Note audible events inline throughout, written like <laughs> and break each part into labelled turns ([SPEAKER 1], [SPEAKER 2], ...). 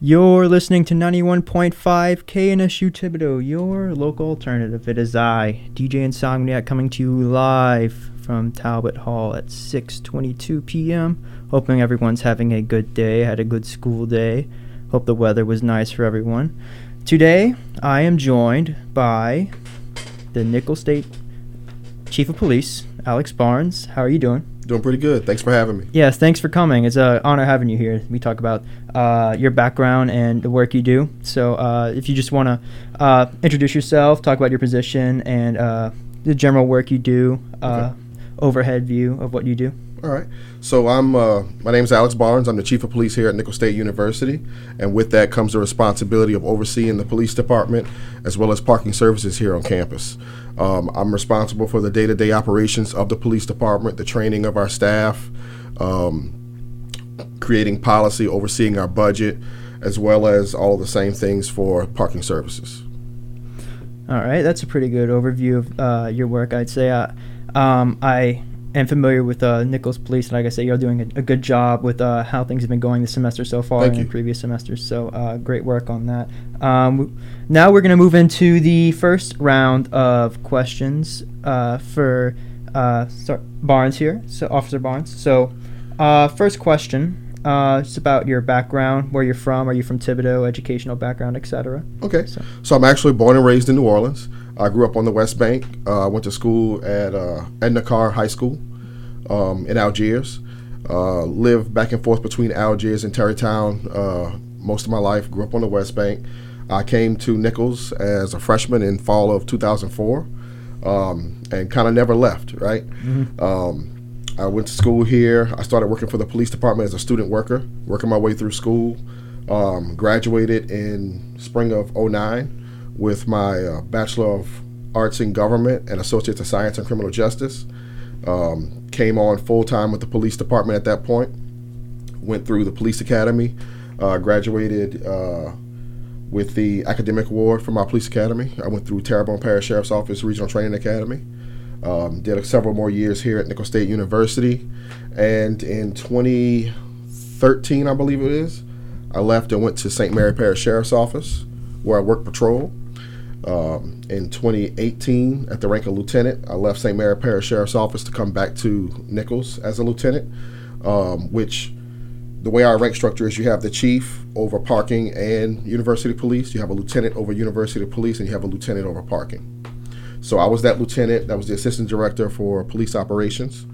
[SPEAKER 1] You're listening to 91.5 KNSU Thibodaux, your local alternative. It is I, DJ Insomniac, coming to you live from Talbot Hall at 6:22 p.m. Hoping everyone's having a good day, had a good school day. Hope the weather was nice for everyone. Today, I am joined by the Nicholls State Chief of Police, Alex Barnes. How are you doing?
[SPEAKER 2] Doing pretty good. Thanks for having me.
[SPEAKER 1] Yes, thanks for coming. It's an honor having you here. We talk about uh, your background and the work you do. So, uh, if you just want to uh, introduce yourself, talk about your position and uh, the general work you do, uh,
[SPEAKER 2] Okay.
[SPEAKER 1] overhead view of what you do.
[SPEAKER 2] All right. So I'm uh, my name is Alex Barnes. I'm the chief of police here at Nicholls State University, and with that comes the responsibility of overseeing the police department as well as parking services here on campus. Um, I'm responsible for the day-to-day operations of the police department, the training of our staff, um, creating policy, overseeing our budget, as well as all the same things for parking services.
[SPEAKER 1] All right, that's a pretty good overview of uh, your work, I'd say. Uh, um, I am familiar with uh, Nicholls Police, and like I say, you're doing a, a good job with uh, how things have been going this semester so far
[SPEAKER 2] Thank
[SPEAKER 1] and in previous semesters. So, uh, great work on that. Um, now we're going to move into the first round of questions uh, for uh, sorry, Barnes here, so Officer Barnes. So, uh, first question. Uh, it's about your background, where you're from. Are you from Thibodaux, educational background, etc.
[SPEAKER 2] Okay.
[SPEAKER 1] So-
[SPEAKER 2] So I'm actually born and raised in New Orleans. I grew up on the West Bank. Uh, I went to school at uh, Edna Karr High School um, in Algiers. Uh, lived back and forth between Algiers and Terrytown uh, most of my life. Grew up on the West Bank. I came to Nicholls as a freshman in fall of 2004 um, and kind of never left, right? Um, I went to school here. I started working for the police department as a student worker, working my way through school. Um, graduated in spring of 09 with my uh, Bachelor of Arts in Government and Associate of Science in Criminal Justice. Um, came on full time with the police department at that point. Went through the police academy. Uh, graduated uh, with the academic award from my police academy. I went through Terrebonne Parish Sheriff's Office Regional Training Academy. Um, did several more years here at Nicholls State University, and in 2013, I believe it is, I left and went to St. Mary Parish Sheriff's Office, where I worked patrol. Um, in 2018, at the rank of lieutenant, I left St. Mary Parish Sheriff's Office to come back to Nicholls as a lieutenant, um, which the way our rank structure is you have the chief over parking and university police, you have a lieutenant over university police, and you have a lieutenant over parking. So I was that lieutenant, that was the assistant director for police operations.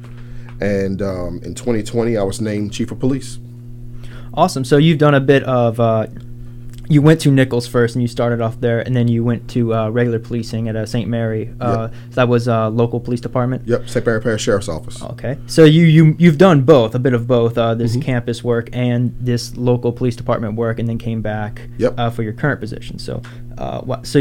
[SPEAKER 2] And um, in 2020, I was named chief of police.
[SPEAKER 1] Awesome. So you've done a bit of. Uh, you went to Nicholls first, and you started off there, and then you went to uh, regular policing at uh, St. Mary. Uh, That was uh, local police department.
[SPEAKER 2] Yep, St. Mary Parish Sheriff's Office.
[SPEAKER 1] Okay. So you you you've done both, a bit of both, uh,
[SPEAKER 2] Mm-hmm.
[SPEAKER 1] this campus work and this local police department work, and then came back
[SPEAKER 2] Yep.
[SPEAKER 1] uh, for your current position. So, uh, what, so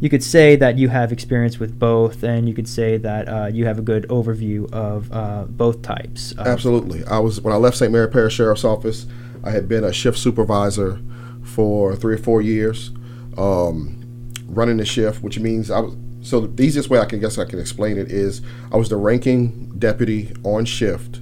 [SPEAKER 1] you could say that you have experience with both, and you could say that uh, you have a good overview of uh, both types.
[SPEAKER 2] Absolutely. I was when I left St. Mary Parish Sheriff's Office. I had been a shift supervisor for three or four years, um, running the shift, which means I was. So the easiest way I can guess I can explain it is I was the ranking deputy on shift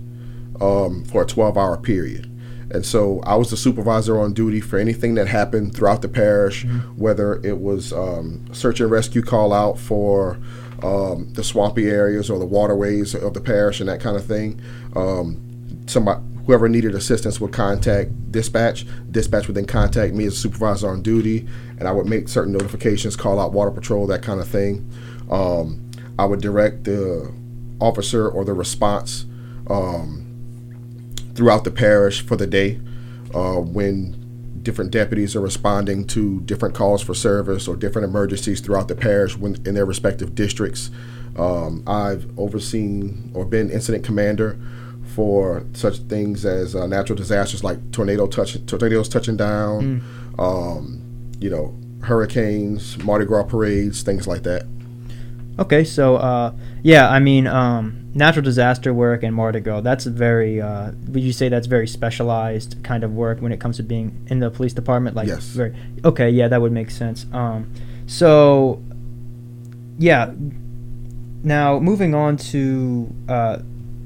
[SPEAKER 2] um, for a 12-hour period, and so I was the supervisor on duty for anything that happened throughout the parish, whether it was um, search and rescue call out for um, the swampy areas or the waterways of the parish and that kind of thing. Um, somebody, whoever needed assistance would contact dispatch. Dispatch would then contact me as a supervisor on duty, and I would make certain notifications, call out water patrol, that kind of thing. Um, I would direct the officer or the response um, throughout the parish for the day uh, when different deputies are responding to different calls for service or different emergencies throughout the parish when, in their respective districts. Um, I've overseen or been incident commander for such things as uh, natural disasters like tornado touch, tornadoes touching down, um, you know, hurricanes, Mardi Gras parades, things like that.
[SPEAKER 1] Okay, so uh, yeah, I mean, um, natural disaster work and Mardi Gras. That's very. Uh, would you say that's very specialized kind of work when it comes to being in the police department? Like,
[SPEAKER 2] Yes.
[SPEAKER 1] Very. Okay, yeah, that would make sense. Um, so, yeah. Now moving on to uh,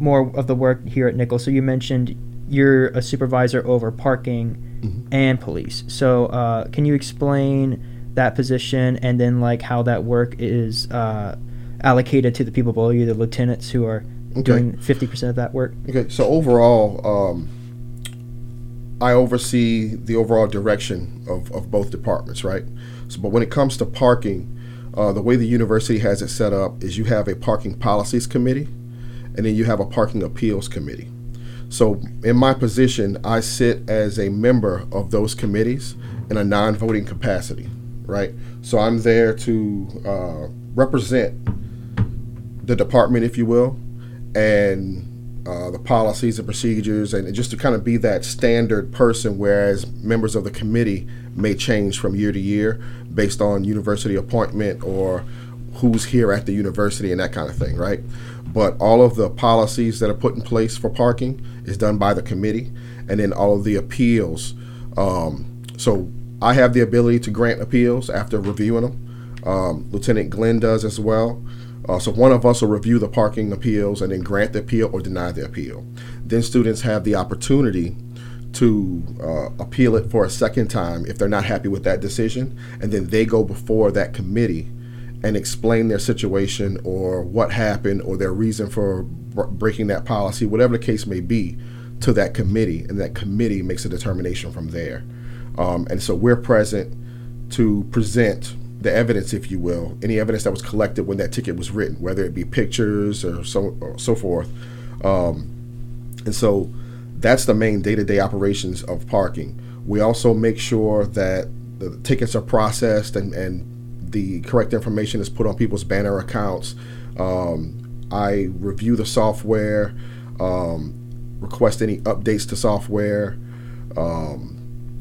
[SPEAKER 1] more of the work here at Nicholls. So you mentioned you're a supervisor over parking mm-hmm. and police. So, uh, can you explain that position and then like how that work is uh, allocated to the people below you, the lieutenants who are okay. doing fifty percent of that work?
[SPEAKER 2] Okay, so overall, um, I oversee the overall direction of, of both departments, right? So, but when it comes to parking, uh, the way the university has it set up is you have a parking policies committee, and then you have a parking appeals committee. So, in my position, I sit as a member of those committees in a non voting capacity, right? So, I'm there to uh, represent the department, if you will, and uh, the policies and procedures, and just to kind of be that standard person, whereas members of the committee may change from year to year based on university appointment or who's here at the university and that kind of thing, right? But all of the policies that are put in place for parking is done by the committee, and then all of the appeals. Um, so I have the ability to grant appeals after reviewing them. Um, Lieutenant Glenn does as well. Uh, so one of us will review the parking appeals and then grant the appeal or deny the appeal. Then students have the opportunity to uh, appeal it for a second time if they're not happy with that decision, and then they go before that committee and explain their situation or what happened or their reason for breaking that policy, whatever the case may be, to that committee, and that committee makes a determination from there. Um, and so we're present to present the evidence, if you will, any evidence that was collected when that ticket was written, whether it be pictures or so or so forth. Um, and so that's the main day-to-day operations of parking. We also make sure that the tickets are processed and, and the correct information is put on people's banner accounts. Um, I review the software, um, request any updates to software, um,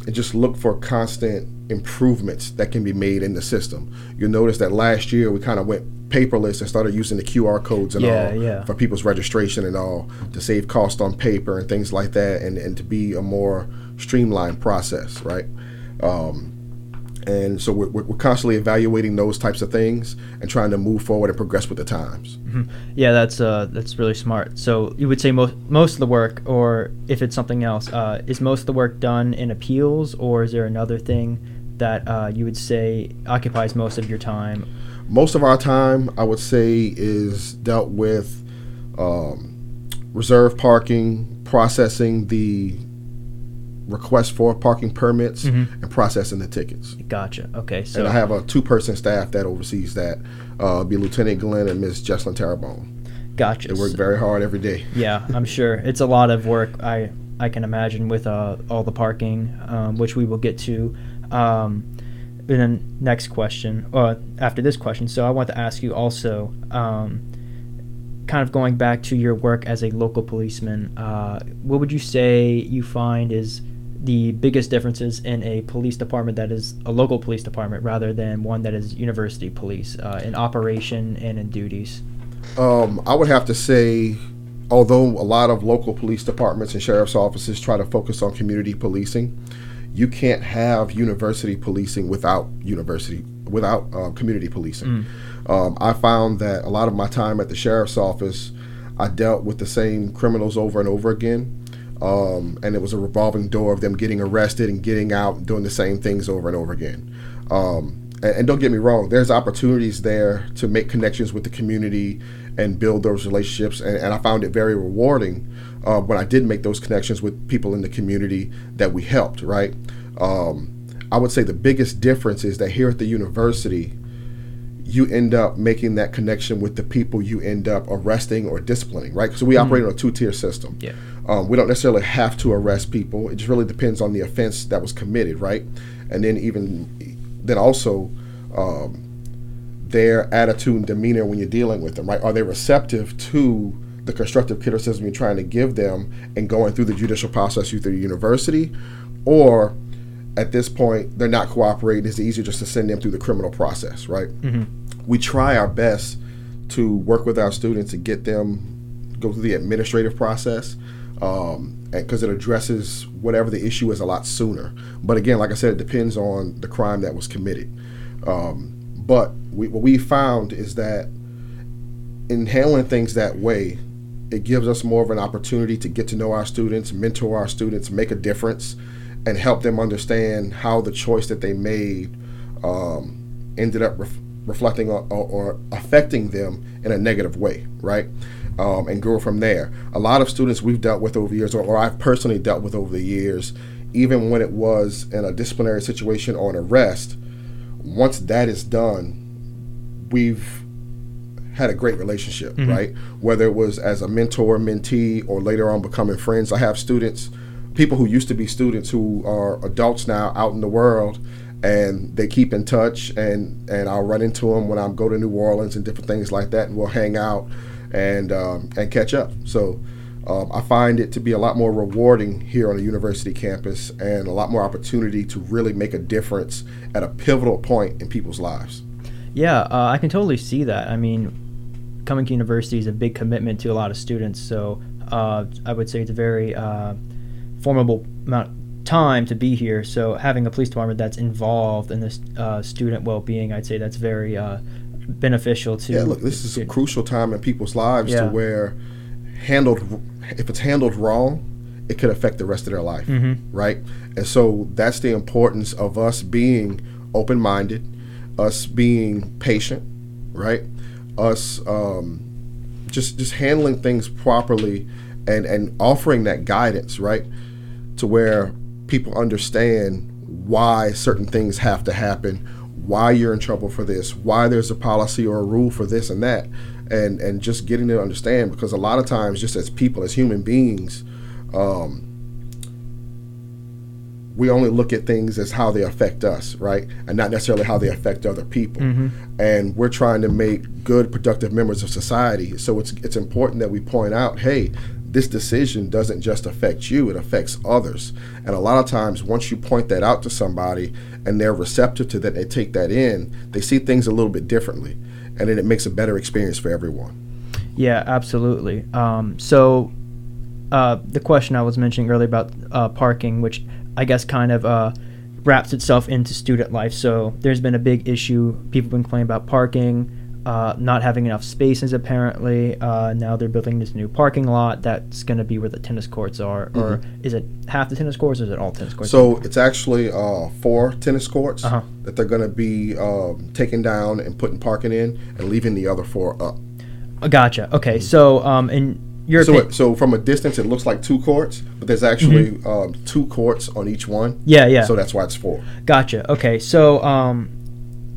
[SPEAKER 2] and just look for constant improvements that can be made in the system. You'll notice that last year we kind of went paperless and started using the QR codes and
[SPEAKER 1] yeah,
[SPEAKER 2] all
[SPEAKER 1] yeah.
[SPEAKER 2] for people's registration and all to save cost on paper and things like that and, and to be a more streamlined process, right? Um, and so we're, we're constantly evaluating those types of things and trying to move forward and progress with the times.
[SPEAKER 1] Mm-hmm. yeah that's uh that's really smart. So you would say most most of the work or if it's something else uh, is most of the work done in appeals or is there another thing that uh, you would say occupies most of your time?
[SPEAKER 2] Most of our time i would say is dealt with um, reserve parking processing the request for parking permits mm-hmm. and processing the tickets.
[SPEAKER 1] Gotcha. Okay.
[SPEAKER 2] So and I have a two-person staff that oversees that. Uh, be Lieutenant Glenn and Miss Jesslyn Terrebonne.
[SPEAKER 1] Gotcha.
[SPEAKER 2] They work very hard every day.
[SPEAKER 1] Yeah, I'm sure it's a lot of work. I I can imagine with uh, all the parking, um, which we will get to. Um, and then next question, uh, after this question. So I want to ask you also. Um, kind of going back to your work as a local policeman, uh, what would you say you find is the biggest differences in a police department that is a local police department rather than one that is university police uh, in operation and in duties?
[SPEAKER 2] Um, I would have to say, although a lot of local police departments and sheriff's offices try to focus on community policing, you can't have university policing without university without uh, community policing. Mm. Um, I found that a lot of my time at the sheriff's office, I dealt with the same criminals over and over again um, and it was a revolving door of them getting arrested and getting out and doing the same things over and over again. Um, and, and, don't get me wrong, there's opportunities there to make connections with the community and build those relationships. And, and I found it very rewarding uh, when I did make those connections with people in the community that we helped, right? Um, I would say the biggest difference is that here at the university, you end up making that connection with the people you end up arresting or disciplining, right? So we mm-hmm. operate on a two-tier system.
[SPEAKER 1] Yeah.
[SPEAKER 2] Um, we don't necessarily have to arrest people. It just really depends on the offense that was committed, right? And then even then also um, their attitude and demeanor when you're dealing with them, right? Are they receptive to the constructive criticism you're trying to give them and going through the judicial process through the university, or at this point they're not cooperating? It's easier just to send them through the criminal process, right? Mm-hmm. We try our best to work with our students to get them go through the administrative process because um, it addresses whatever the issue is a lot sooner. But again, like I said, it depends on the crime that was committed. Um, but we, what we found is that in handling things that way, it gives us more of an opportunity to get to know our students, mentor our students, make a difference, and help them understand how the choice that they made um, ended up ref- reflecting or, or, or, affecting them in a negative way, right? Um, and grow from there. A lot of students we've dealt with over the years, or, or I've personally dealt with over the years, even when it was in a disciplinary situation or an arrest, once that is done, we've had a great relationship, mm-hmm. right? Whether it was as a mentor, mentee, or later on becoming friends. I have students, people who used to be students who are adults now out in the world, and they keep in touch. And and I'll run into them when I go to New Orleans and different things like that, and we'll hang out and um, and catch up. So. Um, I find it to be a lot more rewarding here on a university campus and a lot more opportunity to really make a difference at a pivotal point in people's lives.
[SPEAKER 1] Yeah, uh, I can totally see that. I mean, coming to university is a big commitment to a lot of students. So uh, I would say it's a very uh, formidable amount of time to be here. So having a police department that's involved in this uh, student well-being, I'd say that's very uh, beneficial to.
[SPEAKER 2] Yeah, look, this is a crucial time in people's lives yeah. to where handled, if it's handled wrong, it could affect the rest of their life, mm-hmm. right? And so that's the importance of us being open-minded, us being patient, right? us um, just just handling things properly and and offering that guidance right to where people understand why certain things have to happen why you're in trouble for this why there's a policy or a rule for this and that and and just getting to understand because a lot of times just as people as human beings um, we only look at things as how they affect us, right? And not necessarily how they affect other people. Mm-hmm. And we're trying to make good, productive members of society. So it's it's important that we point out, hey, this decision doesn't just affect you, it affects others. And a lot of times, once you point that out to somebody and they're receptive to that, they take that in, they see things a little bit differently. And then it makes a better experience for everyone.
[SPEAKER 1] Yeah, absolutely. Um, so, uh, the question I was mentioning earlier about uh, parking, which I guess, kind of uh, wraps itself into student life. So there's been a big issue. People have been complaining about parking, uh, not having enough spaces apparently. Uh, now they're building this new parking lot that's going to be where the tennis courts are. Mm-hmm. Or is it half the tennis courts or is it all tennis courts?
[SPEAKER 2] So it's actually uh, four tennis courts uh-huh. that they're going to be um, taking down and putting parking in and leaving the other four up.
[SPEAKER 1] Gotcha. Okay. Mm-hmm. So, um, and
[SPEAKER 2] your so, it, so from a distance, it looks like two courts, but there's actually mm-hmm. um, two courts on each one.
[SPEAKER 1] Yeah, yeah.
[SPEAKER 2] So that's why it's four.
[SPEAKER 1] Gotcha. Okay, so um,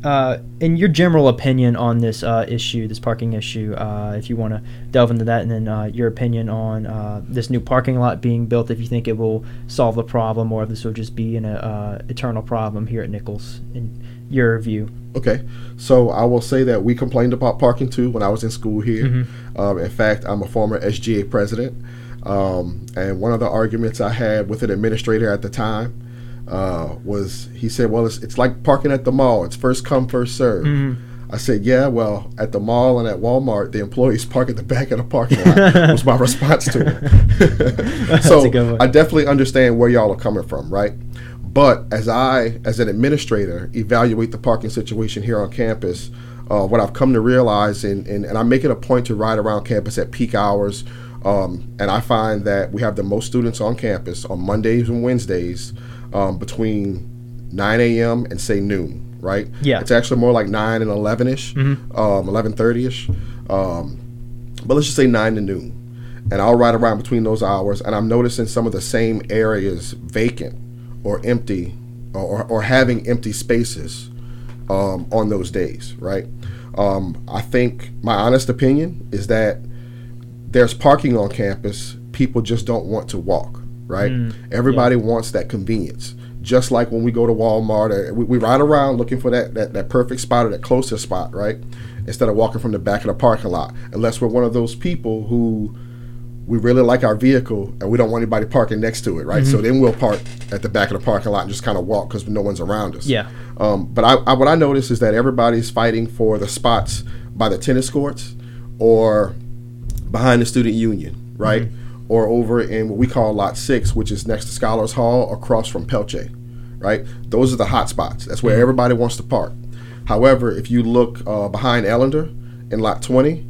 [SPEAKER 1] uh, in your general opinion on this uh, issue, this parking issue, uh, if you want to delve into that, and then uh, your opinion on uh, this new parking lot being built, if you think it will solve the problem, or if this will just be an uh, eternal problem here at Nicholls, in your view.
[SPEAKER 2] Okay, so I will say that we complained about parking too when I was in school here. Mm-hmm. Um, in fact, I'm a former SGA president, um, and one of the arguments I had with an administrator at the time uh, was he said, "Well, it's, it's like parking at the mall. It's first come, first serve." Mm-hmm. I said, "Yeah, well, at the mall and at Walmart, the employees <laughs> park at the back of the parking lot." was my <laughs> response to it. <laughs> so I definitely understand where y'all are coming from, right? But as I, as an administrator, evaluate the parking situation here on campus, uh, what I've come to realize, and, and, and I make it a point to ride around campus at peak hours, um, and I find that we have the most students on campus on Mondays and Wednesdays um, between 9 a.m. and say noon, right?
[SPEAKER 1] Yeah.
[SPEAKER 2] It's actually more like 9 and 11 ish, mm-hmm. um, 11.30 ish. Um, but let's just say 9 to noon. And I'll ride around between those hours, and I'm noticing some of the same areas vacant or empty or, or having empty spaces um, on those days, right? Um, I think my honest opinion is that there's parking on campus. People just don't want to walk, right? Mm, Everybody yeah. wants that convenience. Just like when we go to Walmart, we, we ride around looking for that, that, that perfect spot or that closest spot, right? Instead of walking from the back of the parking lot. Unless we're one of those people who we really like our vehicle and we don't want anybody parking next to it, right? Mm-hmm. So then we'll park at the back of the parking lot and just kind of walk because no one's around us.
[SPEAKER 1] Yeah.
[SPEAKER 2] Um, but I, I, what I notice is that everybody's fighting for the spots by the tennis courts or behind the student union, right? Mm-hmm. Or over in what we call Lot Six, which is next to Scholars Hall, across from Pelche, right? Those are the hot spots. That's where mm-hmm. everybody wants to park. However, if you look uh, behind Ellender in Lot 20,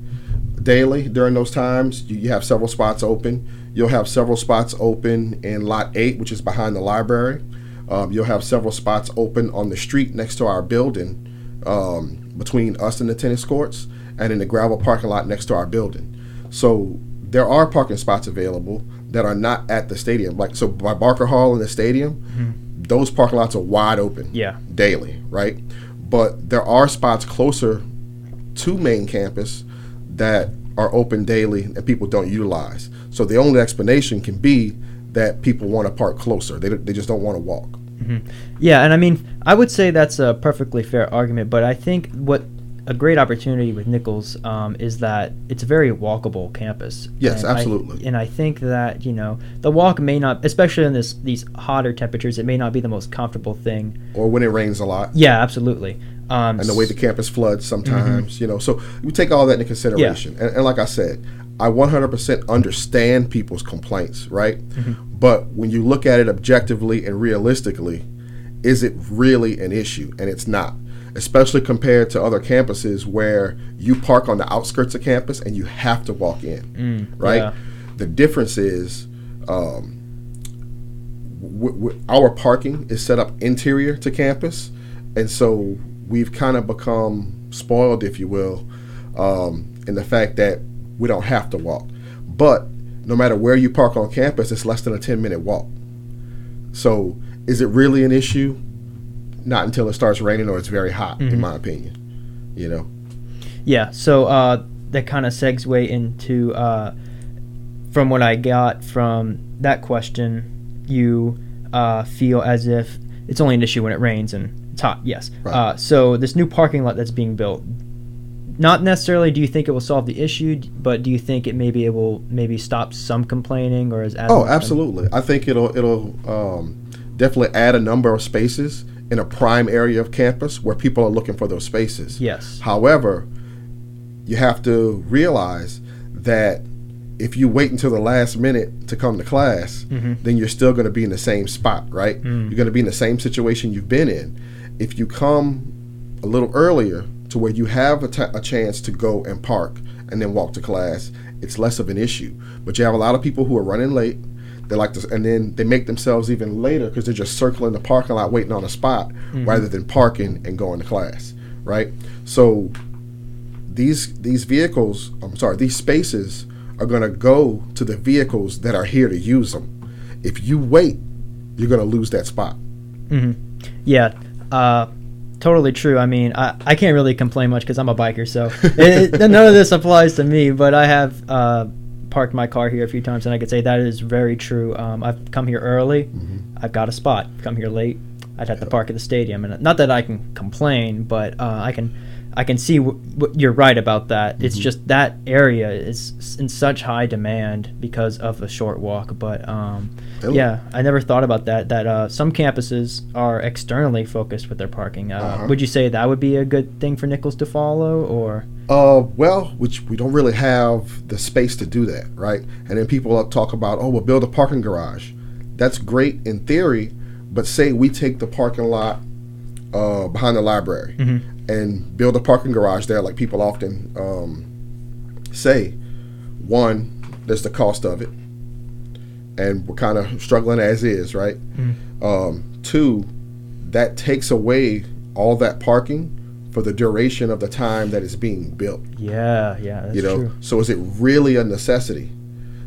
[SPEAKER 2] daily during those times. You, you have several spots open. You'll have several spots open in Lot 8, which is behind the library. Um, you'll have several spots open on the street next to our building um, between us and the tennis courts and in the gravel parking lot next to our building. So there are parking spots available that are not at the stadium. Like so by Barker Hall in the stadium, mm-hmm. those parking lots are wide open
[SPEAKER 1] Yeah.
[SPEAKER 2] daily, right? But there are spots closer to main campus that are open daily and people don't utilize. So the only explanation can be that people want to park closer. They, they just don't want to walk. Mm-hmm.
[SPEAKER 1] Yeah, and I mean, I would say that's a perfectly fair argument, but I think what a great opportunity with Nicholls um, is that it's a very walkable campus.
[SPEAKER 2] Yes,
[SPEAKER 1] And I-
[SPEAKER 2] absolutely.
[SPEAKER 1] and I think that you know the walk may not, especially in this these hotter temperatures, it may not be the most comfortable thing.
[SPEAKER 2] Or when it rains a lot.
[SPEAKER 1] Yeah, absolutely. Um,
[SPEAKER 2] and the way the campus floods sometimes, you know. So we take all that into consideration. And, and like I said, I 100% understand people's complaints, right? But when you look at it objectively and realistically, is it really an issue? And it's not, especially compared to other campuses where you park on the outskirts of campus and you have to walk in, right?
[SPEAKER 1] yeah.
[SPEAKER 2] The difference is. Um, w- w- our parking is set up interior to campus, and so we've kind of become spoiled, if you will, um, in the fact that we don't have to walk. But no matter where you park on campus, it's less than a 10 minute walk. So is it really an issue? Not until it starts raining or it's very hot, in my opinion. You know?
[SPEAKER 1] Yeah, so uh, that kind of segue into uh, from what I got from that question, you uh, feel as if it's only an issue when it rains and it's hot. Yes.
[SPEAKER 2] Right.
[SPEAKER 1] Uh, so this new parking lot that's being built, not necessarily do you think it will solve the issue, but do you think it maybe it will maybe stop some complaining or is
[SPEAKER 2] Oh, absolutely. I think it'll it'll um, definitely add a number of spaces in a prime area of campus where people are looking for those spaces.
[SPEAKER 1] Yes.
[SPEAKER 2] However, you have to realize that if you wait until the last minute to come to class,
[SPEAKER 1] Mhm.
[SPEAKER 2] then you're still going to be in the same spot, right?
[SPEAKER 1] Mm.
[SPEAKER 2] You're going to be in the same situation you've been in. If you come a little earlier to where you have a, a chance to go and park and then walk to class, it's less of an issue. But you have a lot of people who are running late. They like to, and then they make themselves even later because they're just circling the parking lot waiting on a spot rather than parking and going to class, right? So these these vehicles, I'm sorry, these spaces are going to go to the vehicles that are here to use them. If you wait, you're going to lose that spot.
[SPEAKER 1] Mm-hmm. Yeah, uh, totally true. I mean, I, I can't really complain much because I'm a biker, so <laughs> it, it- none of this applies to me. But I have uh, parked my car here a few times, and I could say that is very true. Um, I've come here early, I've got a spot. Come here late, I'd have to park at the stadium, and not that I can complain, but uh, I can. I can see w- w- you're right about that. It's just that area is in such high demand because of a short walk. But um,
[SPEAKER 2] It'll-
[SPEAKER 1] yeah, I never thought about that. That uh, some campuses are externally focused with their parking. Uh,
[SPEAKER 2] Uh-huh.
[SPEAKER 1] Would you say that would be a good thing for Nicholls to follow, or
[SPEAKER 2] Uh, well, which we don't really have the space to do that, right? And then people talk about, oh, we'll build a parking garage. That's great in theory, but say we take the parking lot uh, behind the library
[SPEAKER 1] Mhm.
[SPEAKER 2] And build a parking garage there, like people often um, say. One, there's the cost of it, and we're kind of struggling as is, right? Um, two, that takes away all that parking for the duration of the time that it's being built.
[SPEAKER 1] yeah, yeah, that's
[SPEAKER 2] you know,
[SPEAKER 1] true.
[SPEAKER 2] so is it really a necessity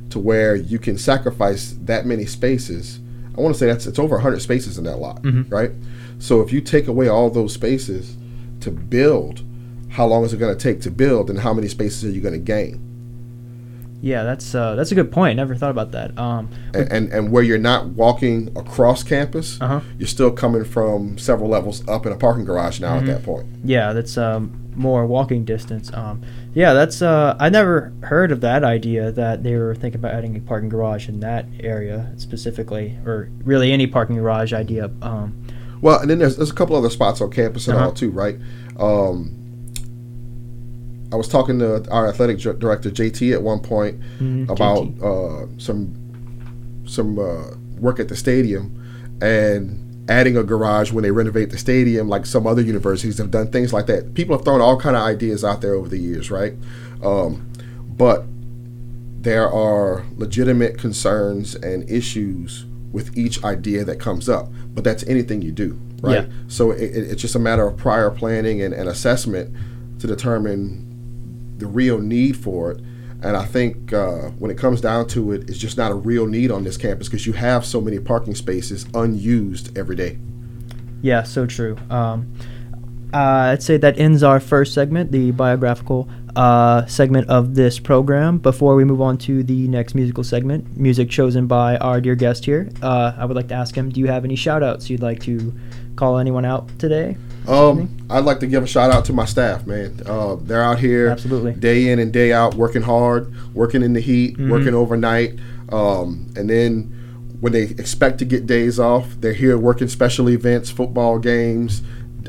[SPEAKER 2] to where you can sacrifice that many spaces? I want to say that's it's over 100 spaces in that lot,
[SPEAKER 1] Mhm.
[SPEAKER 2] right? So if you take away all those spaces to build, how long is it going to take to build, and how many spaces are you going to gain?
[SPEAKER 1] Yeah, that's uh, that's a good point. Never thought about that. Um,
[SPEAKER 2] and, and and where you're not walking across campus,
[SPEAKER 1] Uh-huh.
[SPEAKER 2] you're still coming from several levels up in a parking garage now
[SPEAKER 1] Mhm.
[SPEAKER 2] at that point.
[SPEAKER 1] yeah, that's um, more walking distance. Um, yeah, that's uh, I never heard of that idea that they were thinking about adding a parking garage in that area specifically, or really any parking garage idea. Um,
[SPEAKER 2] Well, and then there's there's a couple other spots on campus and
[SPEAKER 1] Uh-huh.
[SPEAKER 2] all too, right? Um, I was talking to our athletic director JT at one point
[SPEAKER 1] Mm,
[SPEAKER 2] about uh, some some uh, work at the stadium and adding a garage when they renovate the stadium, like some other universities have done things like that. People have thrown all kind of ideas out there over the years, right? Um, but there are legitimate concerns and issues with each idea that comes up. But that's anything you do, right?
[SPEAKER 1] Yeah.
[SPEAKER 2] So it, it, it's just a matter of prior planning and, and assessment to determine the real need for it. And I think uh, when it comes down to it, it's just not a real need on this campus because you have so many parking spaces unused every day.
[SPEAKER 1] Yeah, so true. Um, uh, I'd say that ends our first segment, the biographical uh, segment of this program. Before we move on to the next musical segment, music chosen by our dear guest here, uh, I would like to ask him do you have any shout outs you'd like to call anyone out today?
[SPEAKER 2] Um, I'd like to give a shout out to my staff, man. Uh, they're out here
[SPEAKER 1] Absolutely.
[SPEAKER 2] day in and day out, working hard, working in the heat,
[SPEAKER 1] Mhm.
[SPEAKER 2] working overnight, um, and then when they expect to get days off, they're here working special events, football games,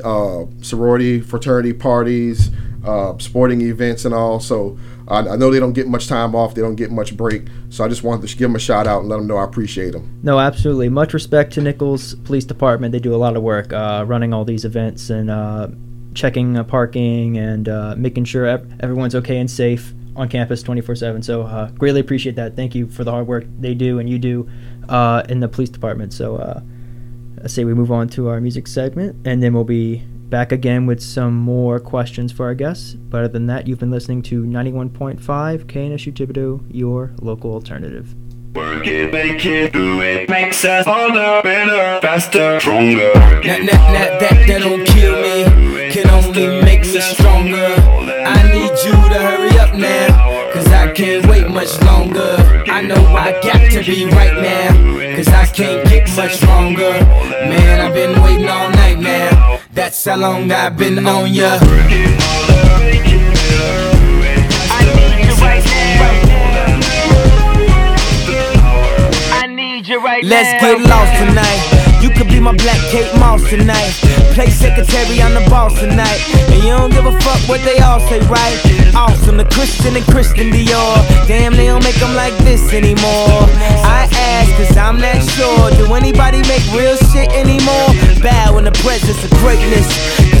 [SPEAKER 2] uh, sorority, fraternity parties, uh, sporting events, and all. So I, I know they don't get much time off, they don't get much break. So I just wanted to give them a shout out and let them know I appreciate them.
[SPEAKER 1] No, absolutely. Much respect to Nicholls Police Department. They do a lot of work uh, running all these events and uh, checking uh, parking and uh, making sure everyone's okay and safe on campus 24 7. So, uh, greatly appreciate that. Thank you for the hard work they do and you do uh, in the police department. So, uh, I say we move on to our music segment and then we'll be back again with some more questions for our guests. But other than that, you've been listening to 91.5 KNSU Thibodaux, your local alternative.
[SPEAKER 3] Work it, make it, do it, makes us harder, better, faster, stronger.
[SPEAKER 4] That, that, that, that, that don't kill me, can only make me stronger. I need you to hurry up now, cause I can't wait much longer. I know I got to be right now, cause I can't get much longer. Man, I've been waiting all night now, that's how long I've been on ya.
[SPEAKER 5] I need you right now. I need you right
[SPEAKER 4] Let's get lost tonight. You could be my black Kate Moss tonight. Play secretary on the boss tonight. And you don't give a fuck what they all say, right? Awesome, the Christian and Christian Dior. Damn, they don't make them like this anymore. I ask, cause I'm not sure. Do anybody make real shit anymore? Bow in the presence of greatness.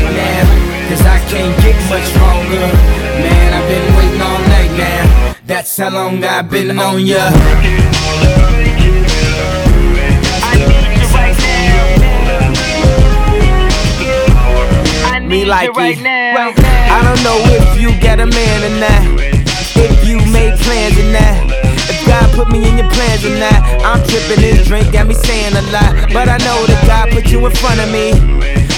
[SPEAKER 4] Cause I can't get much longer. Man, I've been waiting all night now. That's how long I've been on ya.
[SPEAKER 5] I need you right now.
[SPEAKER 4] Me like
[SPEAKER 5] you right now.
[SPEAKER 4] I don't know if you got a man or not. If you made plans or not. If God put me in your plans or not. I'm tripping this drink, got me saying a lot. But I know that God put you in front of me.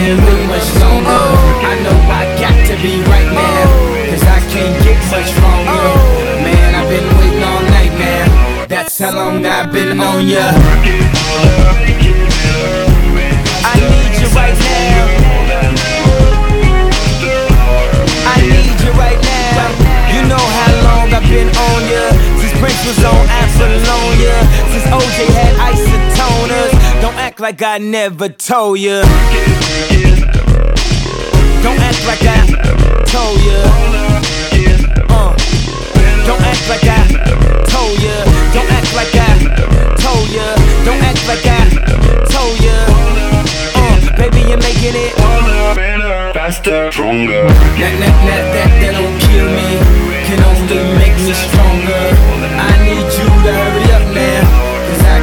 [SPEAKER 4] Can't wait much longer. I know I got to be right now. Cause I can't get much longer. Man, I've been waiting all night now. That's how long I've been on ya. I need you right now. I need you right now. You know how long I've been on ya. Since Prince was on Apollonia. Since OJ had isotoners. Don't act like I never told ya. Don't act like I told ya. Uh. Don't act like I told ya. Don't act like I told ya. Don't act like I told ya. Uh, baby, you're making it.
[SPEAKER 3] Harder, better, faster, stronger.
[SPEAKER 4] That, that, that, that, that don't kill me. Can only make me stronger. I need you to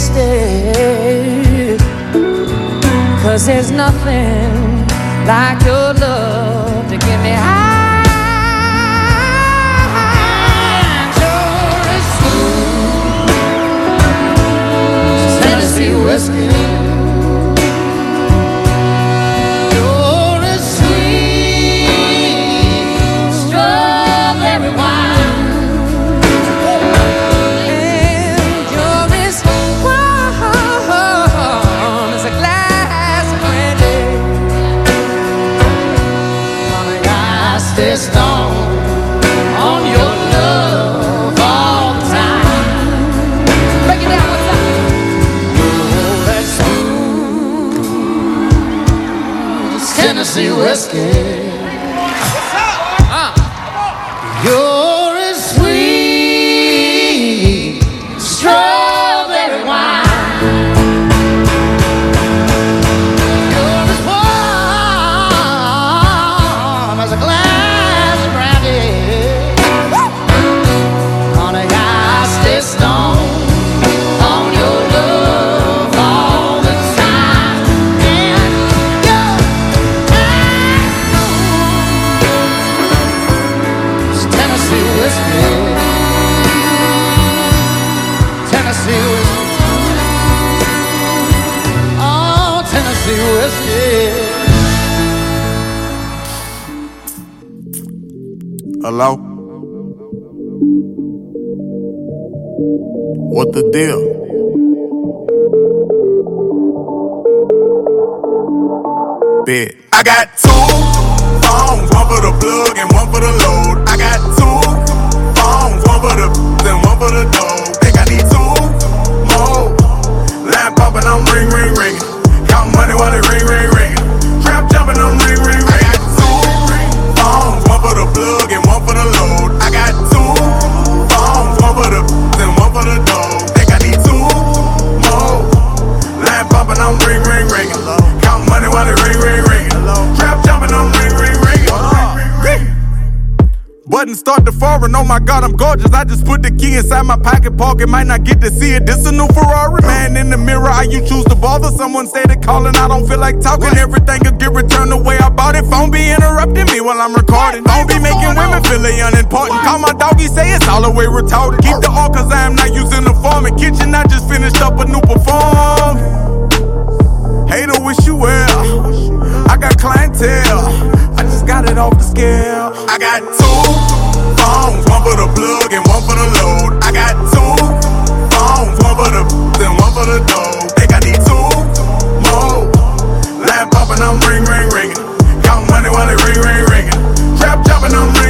[SPEAKER 6] wasted. Cause there's nothing like your love to get me high.
[SPEAKER 7] Tennessee whiskey. que the
[SPEAKER 8] deal? Ring, ring, ringing. Count money while it ring, ring, ringing. Trap jumping, I'm ring, ring, ringing. Ring, ring. Button start to foreign, oh my god, I'm gorgeous. I just put the key inside my pocket pocket, might not get to see it. This a new Ferrari, man. In the mirror, how you choose to bother? Someone say they calling, I don't feel like talking. Everything will get returned the way I bought it. Phone be interrupting me while I'm recording. Phone be making women feel they unimportant. Call my doggy, say it's all the way retarded. Keep the all cause I am not using the form. In kitchen, I just finished up a new perform. Hater wish you well. I got clientele. I just got it off the scale. I got two phones, one for the plug and one for the load. I got two phones, one for the then one for the dough. Think I need two more. Line popping, I'm ring, ring, ringing. Count money while it ring, ring, ringing. Trap jumping, I'm ring,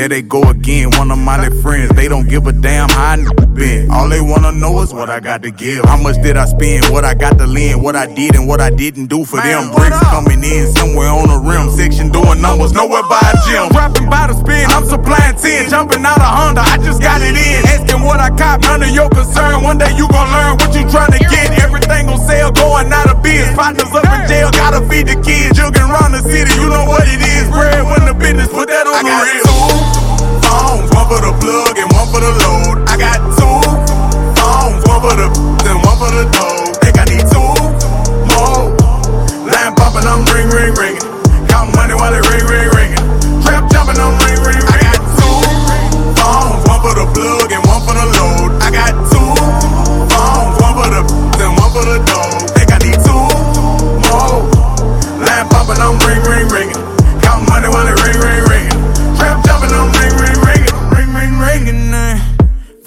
[SPEAKER 8] There they go again, one of my little friends. They don't give a damn how I been. All they wanna know is what I got to give. How much did I spend? What I got to lend? What I did and what I didn't do for them. Bricks coming in somewhere on the rim. Section doing numbers, nowhere by a gym. Dropping by the spin, I'm supplying 10. Jumping out of Honda, I just got it in. Asking what I cop, none of your concern. One day you gon' learn what you trying to get. Everything gon' sell, going out of biz. Partners up in jail, gotta feed the kids. Jugging around the city, you know what it is. Bread when the business, put that on the real. Phones, one for the plug and one for the load. I got two phones, one for the then one for the dough. Think I need two more. Line popping, I'm ring, ring, ringing. Count money while it ring, ring, ringing. Trap jumping, I'm ring, ring, ringing. I got two phones, one for the plug and one for the load. I got two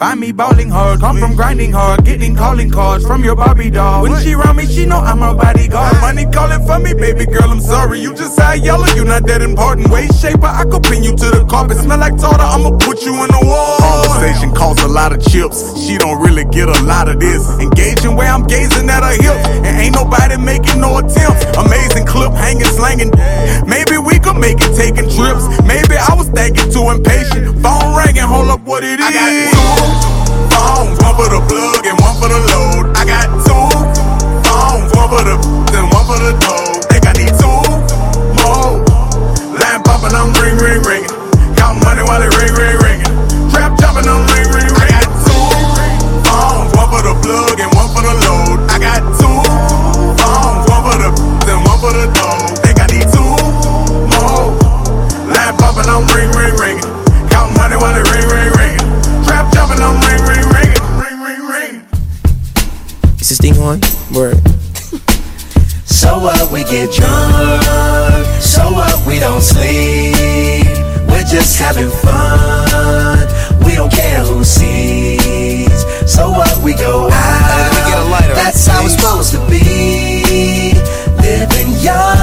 [SPEAKER 8] Find me balling hard, come from grinding hard, getting calling cards from your Barbie doll. When she around me, she know I'm her bodyguard. Money calling for me, baby girl, I'm sorry. You just high yellow, you not that important. Waist shaper, I could pin you to the carpet. Smell like tartar, I'ma put you in the wall. Conversation costs a lot of chips. She don't really get a lot of this. Engaging where I'm gazing at her hips. And ain't nobody making no attempts. Amazing clip, hanging, slanging. Maybe we could make it taking trips. Maybe I was thinking too impatient. Phone ringing, hold up what it is. Got phones, one for the plug and one for the load. I got two phones, one for the then one for the dough. Think I need two more. Line popping, I'm ring, ring, ringing. Count money while it ring, ring, ringing. Trap jumping, I'm ring, ring, ringing. I got two phones, one for the plug and one for the load. I got two phones, one for the then one for the dough. Think I need two more. Line popping, I'm ring, ring, ringing. Count money while it ring, ring, ringing. Trap jumping, I'm ring, ring, ringing. Ring, ring, ring.
[SPEAKER 9] Is this thing on? Word. <laughs>
[SPEAKER 10] So what, we get drunk. So what, we don't sleep. We're just having fun. We don't care who sees. So what, we go out. That's how it's supposed to be. Living young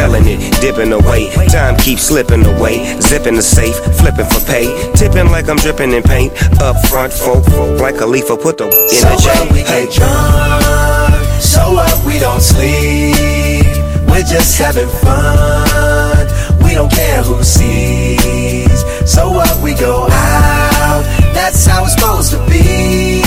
[SPEAKER 11] selling it, dipping away. Time keeps slipping away, zipping the safe, flipping for pay, tipping like I'm dripping in paint. Up front, folk, folk like a leaf, put the in
[SPEAKER 10] so
[SPEAKER 11] the
[SPEAKER 10] J. Up,
[SPEAKER 11] we
[SPEAKER 10] get drunk, so up, we don't sleep. We're just having fun, we don't care who sees. So what, we go out, that's how it's supposed to be.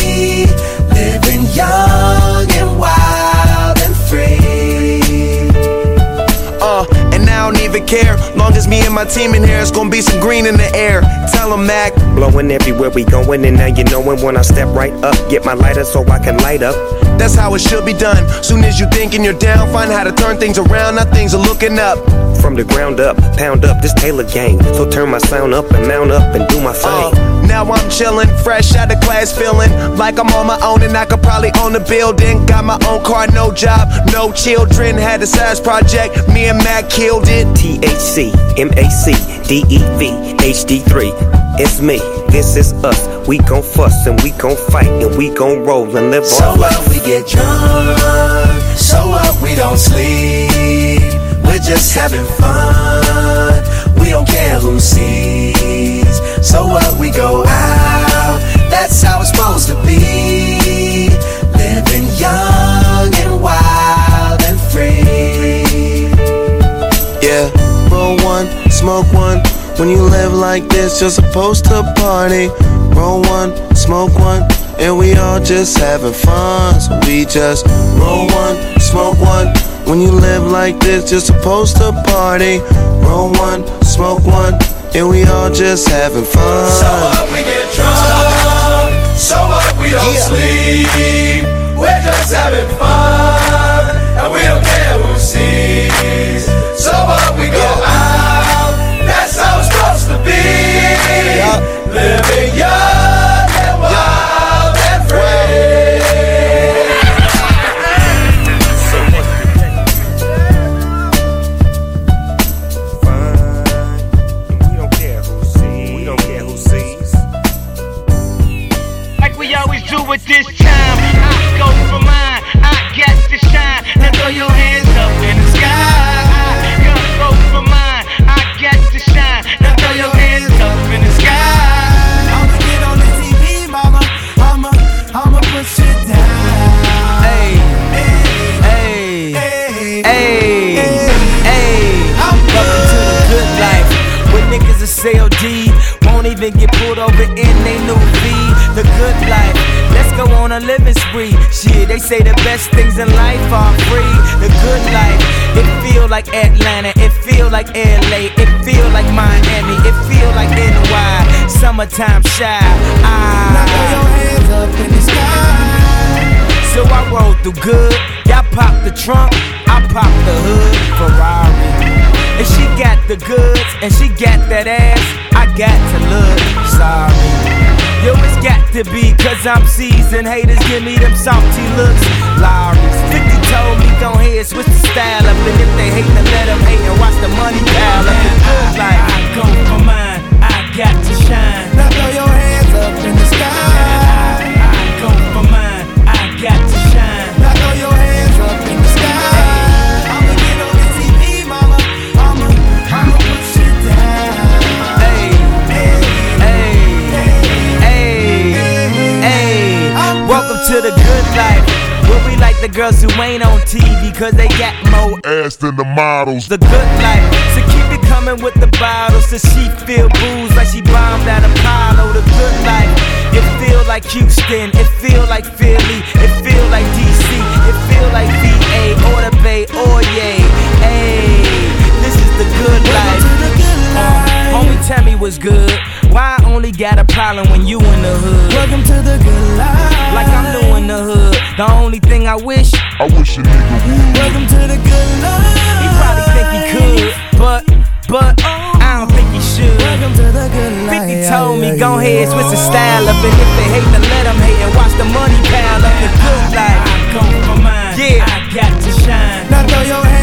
[SPEAKER 9] Even care. Long as me and my team in here, it's gonna be some green in the air. Tell 'em, Mac.
[SPEAKER 11] Blowing everywhere we going, and now you knowin' when I step right up. Get my lighter so I can light up.
[SPEAKER 9] That's how it should be done. Soon as you thinking you're down, find how to turn things around. Now things are looking up.
[SPEAKER 11] From the ground up, pound up this Taylor gang. So turn my sound up and mount up and do my thing.
[SPEAKER 9] Uh, now I'm chillin', fresh out of class, feeling like I'm on my own and I could probably own a building. Got my own car, no job, no children. Had a size project, me and Mac killed it.
[SPEAKER 11] THC, MAC, DEV, HD3. It's me, this is us. We gon' fuss and we gon' fight and we gon' roll and live
[SPEAKER 10] So
[SPEAKER 11] our
[SPEAKER 10] what
[SPEAKER 11] life.
[SPEAKER 10] we get drunk, so what we don't sleep. We're just having fun. We don't care who sees. So what we go out, that's how it's supposed to be. Living young and wild and free.
[SPEAKER 9] Yeah, roll one, smoke one. When you live like this, you're supposed to party. Roll one, smoke one, and we all just having fun. So we just roll one, smoke one. When you live like this, you're supposed to party. Roll one, smoke one, and we all just having fun.
[SPEAKER 10] So what we get drunk, so what we don't sleep. We're just having fun, and we don't care who sees. So what we go how it's supposed to be. Living young
[SPEAKER 4] even get pulled over in they new V. The good life. Let's go on a living spree. Shit, they say the best things in life are free. The good life. It feel like Atlanta. It feel like LA. It feel like Miami. It feel like NY. Summertime shy. Ah. Now throw your hands up in the sky. So I roll through good. Y'all pop the trunk, I pop the hood. Ferrari. And she got the goods, and she got that ass. I got to look sorry. Yo, it's got to be, cause I'm seasoned. Haters give me them salty looks. Lowry's 50 told me, gon' head, switch the style up. And if they hate, then let them hate and watch the money pile up. The good life. I go for mine, I got to shine. Now throw your hands up in the sky. I go for mine, I got to shine. To the good life. Where we like the girls who ain't on TV cause they got more
[SPEAKER 12] ass than the models.
[SPEAKER 4] the good life. So keep it coming with the bottles. So she feel booze like she bombed at Apollo. The good life. It feel like Houston. It feel like Philly. It feel like DC. It feel like VA or the Bay or yay. Hey, this is the good life. Uh, homie, tell me what's good. Why I only got a problem when you in the hood? Welcome to the good life. Like I'm new in the hood. The only thing I wish.
[SPEAKER 12] I wish a nigga would.
[SPEAKER 4] Welcome to the good life. He probably think he could, but, but, I don't think he should. Welcome to the good life. 50 told me, go ahead, switch the style up. And if they hate, then let them hate and watch the money pile up. The good life. I go for mine. Yeah. I got to shine. Now throw your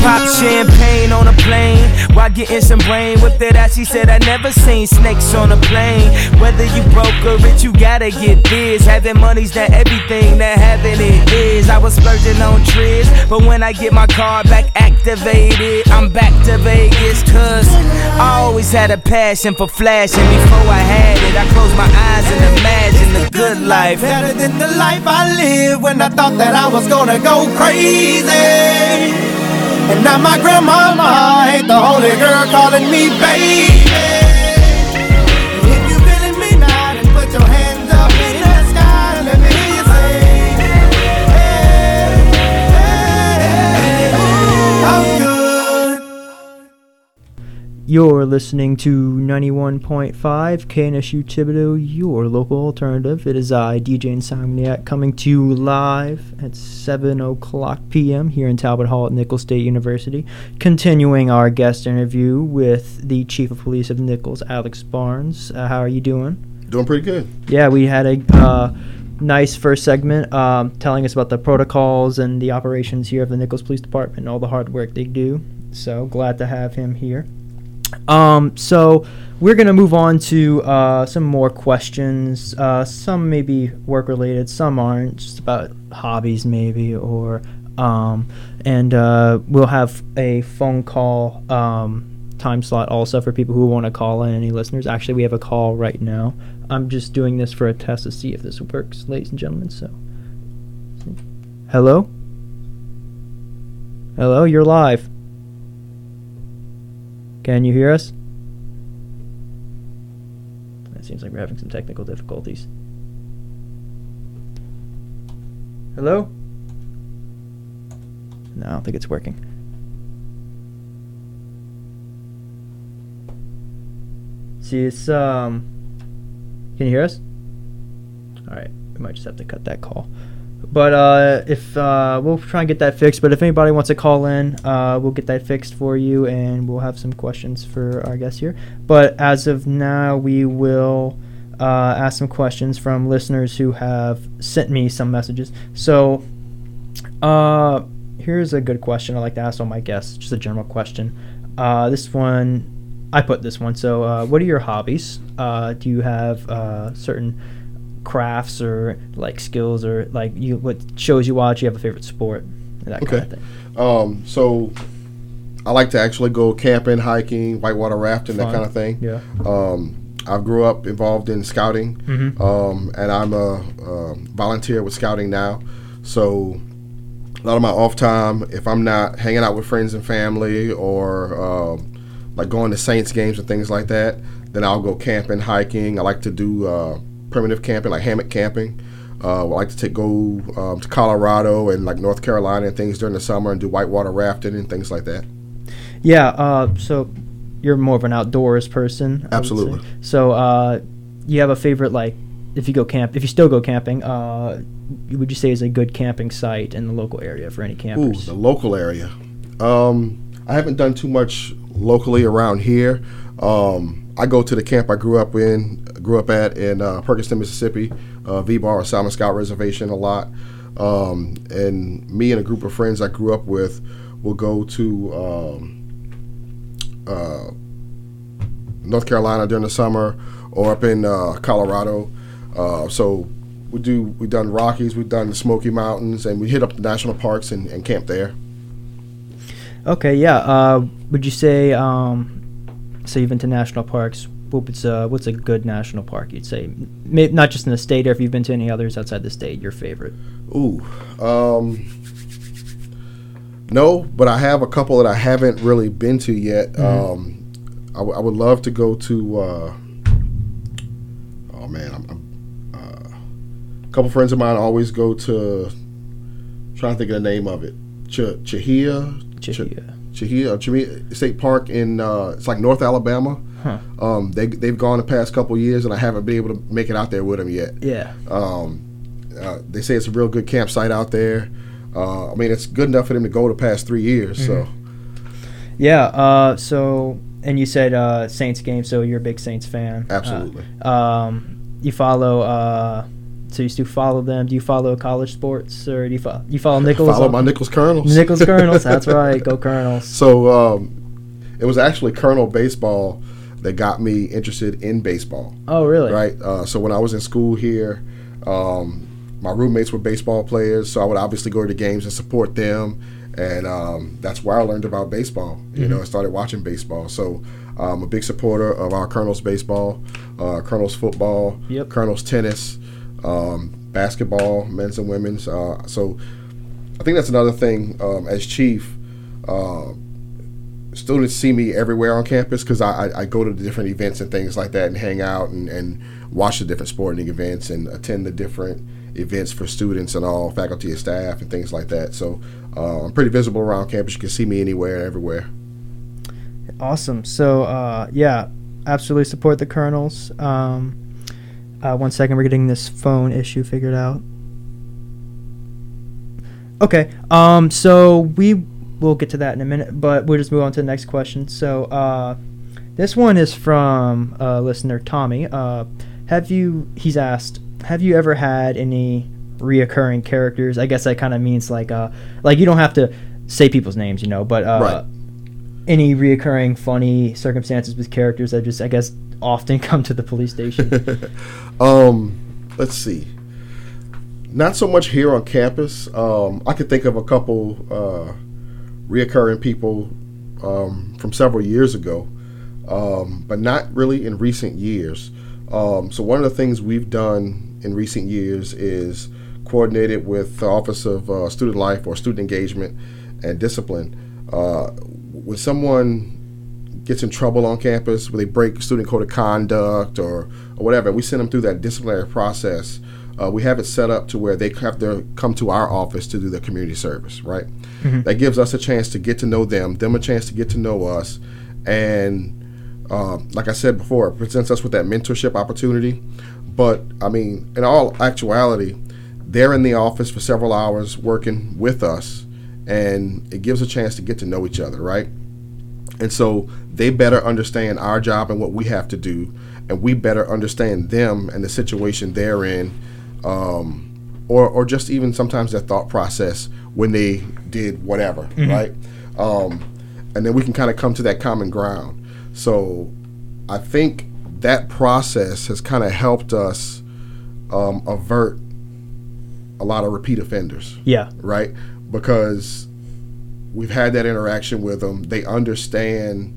[SPEAKER 4] popped champagne on a plane? While getting some brain. Whipped it out, she said, I never seen snakes on a plane. Whether you broke or rich, you gotta get biz. Having money's not everything that having it is. I was splurging on trips, but when I get my car back activated, I'm back to Vegas. Cause I always had a passion for flashing. Before I had it, I closed my eyes and imagined the good life.
[SPEAKER 13] Better than the life I lived when I thought that I was gonna go crazy. And now my grandmama the only girl calling me baby.
[SPEAKER 1] You're listening to 91.5 KNSU Thibodaux, your local alternative. It is I, DJ Insomniac, coming to you live at 7 o'clock p.m. here in Talbot Hall at Nicholls State University. Continuing our guest interview with the Chief of Police of Nicholls, Alex Barnes. Uh, how are you doing?
[SPEAKER 2] Doing pretty good.
[SPEAKER 1] Yeah, we had a uh, nice first segment um, telling us about the protocols and the operations here of the Nicholls Police Department and all the hard work they do. So glad to have him here. Um, so we're gonna move on to uh, some more questions. Uh, some may be work related, some aren't. Just about hobbies, maybe, or um, and uh, we'll have a phone call um, time slot also for people who want to call in. Any listeners? Actually, we have a call right now. I'm just doing this for a test to see if this works, ladies and gentlemen. So, hello, hello, you're live. Can you hear us? It seems like we're having some technical difficulties. Hello? No, I don't think it's working. See, it's um. Can you hear us? All right, we might just have to cut that call. But uh, if uh, we'll try and get that fixed. But if anybody wants to call in, uh, we'll get that fixed for you, and we'll have some questions for our guests here. But as of now, we will uh, ask some questions from listeners who have sent me some messages. So, uh, here's a good question I like to ask all my guests. Just a general question. Uh, this one, I put this one. So, what are your hobbies? Do you have certain crafts or like skills or like you what shows you watch? You have a favorite sport? That kind of thing.
[SPEAKER 2] Um, so I like to actually go camping, hiking, whitewater rafting, that kind of thing.
[SPEAKER 1] Yeah.
[SPEAKER 2] Um, I grew up involved in scouting,
[SPEAKER 1] Mhm.
[SPEAKER 2] um, and I'm a, um volunteer with scouting now. So a lot of my off time, if I'm not hanging out with friends and family or um, like going to Saints games and things like that, then I'll go camping, hiking. I like to do uh, primitive camping, like hammock camping. Uh, I like to take go um, to Colorado and like North Carolina and things during the summer and do whitewater rafting and things like that.
[SPEAKER 1] Yeah. Uh, so you're more of an outdoors person. I.
[SPEAKER 2] Absolutely.
[SPEAKER 1] So uh, you have a favorite like if you go camp if you still go camping. Uh, would you say is a good camping site in the local area for any
[SPEAKER 2] Ooh,
[SPEAKER 1] campers?
[SPEAKER 2] the local area. Um, I haven't done too much locally around here. Um, I go to the camp I grew up in, grew up at in uh, Perkinston, Mississippi, uh, V-Bar or Salmen Scout Reservation a lot. Um, and me and a group of friends I grew up with will go to um, uh, North Carolina during the summer or up in uh, Colorado. Uh, so we do we've done Rockies, we've done the Smoky Mountains, and we hit up the national parks and, and camp there.
[SPEAKER 1] Okay. Yeah. Uh, would you say um, so you've been to national parks? What's uh, what's a good national park? You'd say, May not just in the state, or if you've been to any others outside the state, your favorite.
[SPEAKER 2] Ooh, um, no, but I have a couple that I haven't really been to yet.
[SPEAKER 1] Mhm.
[SPEAKER 2] Um, I, w- I would love to go to. Uh, oh man, I'm, I'm, uh, a couple friends of mine always go to. trying to think of the name of it. Ch-
[SPEAKER 1] Cheaha.
[SPEAKER 2] Cheaha, Cheaha State Park in uh, it's like North Alabama.
[SPEAKER 1] Huh.
[SPEAKER 2] Um, they they've gone the past couple years, and I haven't been able to make it out there with them yet.
[SPEAKER 1] Yeah.
[SPEAKER 2] Um, uh, they say it's a real good campsite out there. Uh, I mean, it's good enough for them to go the past three years. So
[SPEAKER 1] Yeah. Uh, so, and you said uh, Saints game, so you're a big Saints fan.
[SPEAKER 2] Absolutely.
[SPEAKER 1] Uh, um, you follow. So you still follow them? Do you follow college sports, or do you follow? You follow <laughs> Nicholls?
[SPEAKER 2] follow my Nicholls Colonels.
[SPEAKER 1] Nicholls Colonels. That's <laughs> right. Go Colonels.
[SPEAKER 2] So um, It was actually Colonel Baseball that got me interested in baseball.
[SPEAKER 1] Oh, really?
[SPEAKER 2] Right. Uh, so when I was in school here, um, my roommates were baseball players, so I would obviously go to the games and support them, and um, that's where I learned about baseball. You
[SPEAKER 1] Mhm.
[SPEAKER 2] know, I started watching baseball. So I'm a big supporter of our Colonels baseball, uh, Colonels football,
[SPEAKER 1] Yep.
[SPEAKER 2] Colonels tennis, um, basketball, men's and women's. Uh, so I think that's another thing um, as chief. Uh, students see me everywhere on campus because I, I, I go to the different events and things like that and hang out and, and watch the different sporting events and attend the different events for students and all faculty and staff and things like that. So uh, I'm pretty visible around campus. You can see me anywhere, everywhere.
[SPEAKER 1] Awesome. So, uh, yeah, absolutely support the Colonels. Um, uh, one second, we're getting this phone issue figured out. Okay. Um, so we will get to that in a minute, but we'll just move on to the next question. So, uh, this one is from uh, listener Tommy. Uh, have you? He's asked, have you ever had any reoccurring characters? I guess that kind of means like, uh, like you don't have to say people's names, you know, but uh,
[SPEAKER 2] Right.
[SPEAKER 1] any reoccurring funny circumstances with characters that just I guess often <laughs> come to the police station. <laughs>
[SPEAKER 2] Um, let's see. Not so much here on campus. Um, I could think of a couple uh, reoccurring people um, from several years ago, um, but not really in recent years. Um, so one of the things we've done in recent years is coordinated with the Office of uh, Student Life or Student Engagement and Discipline. Uh, when someone gets in trouble on campus, where they break student code of conduct or, or whatever, we send them through that disciplinary process. Uh, we have it set up to where they have to come to our office to do their community service, right?
[SPEAKER 1] Mhm.
[SPEAKER 2] That gives us a chance to get to know them, them a chance to get to know us, and uh, like I said before, it presents us with that mentorship opportunity. But I mean, in all actuality, they're in the office for several hours working with us, and it gives a chance to get to know each other, right? And so they better understand our job and what we have to do, and we better understand them and the situation they're in, um, or or just even sometimes their thought process when they did whatever,
[SPEAKER 1] Mhm.
[SPEAKER 2] right? Um, and then we can kind of come to that common ground. So I think that process has kind of helped us um, avert a lot of repeat offenders
[SPEAKER 1] yeah.
[SPEAKER 2] right? Because we've had that interaction with them. They understand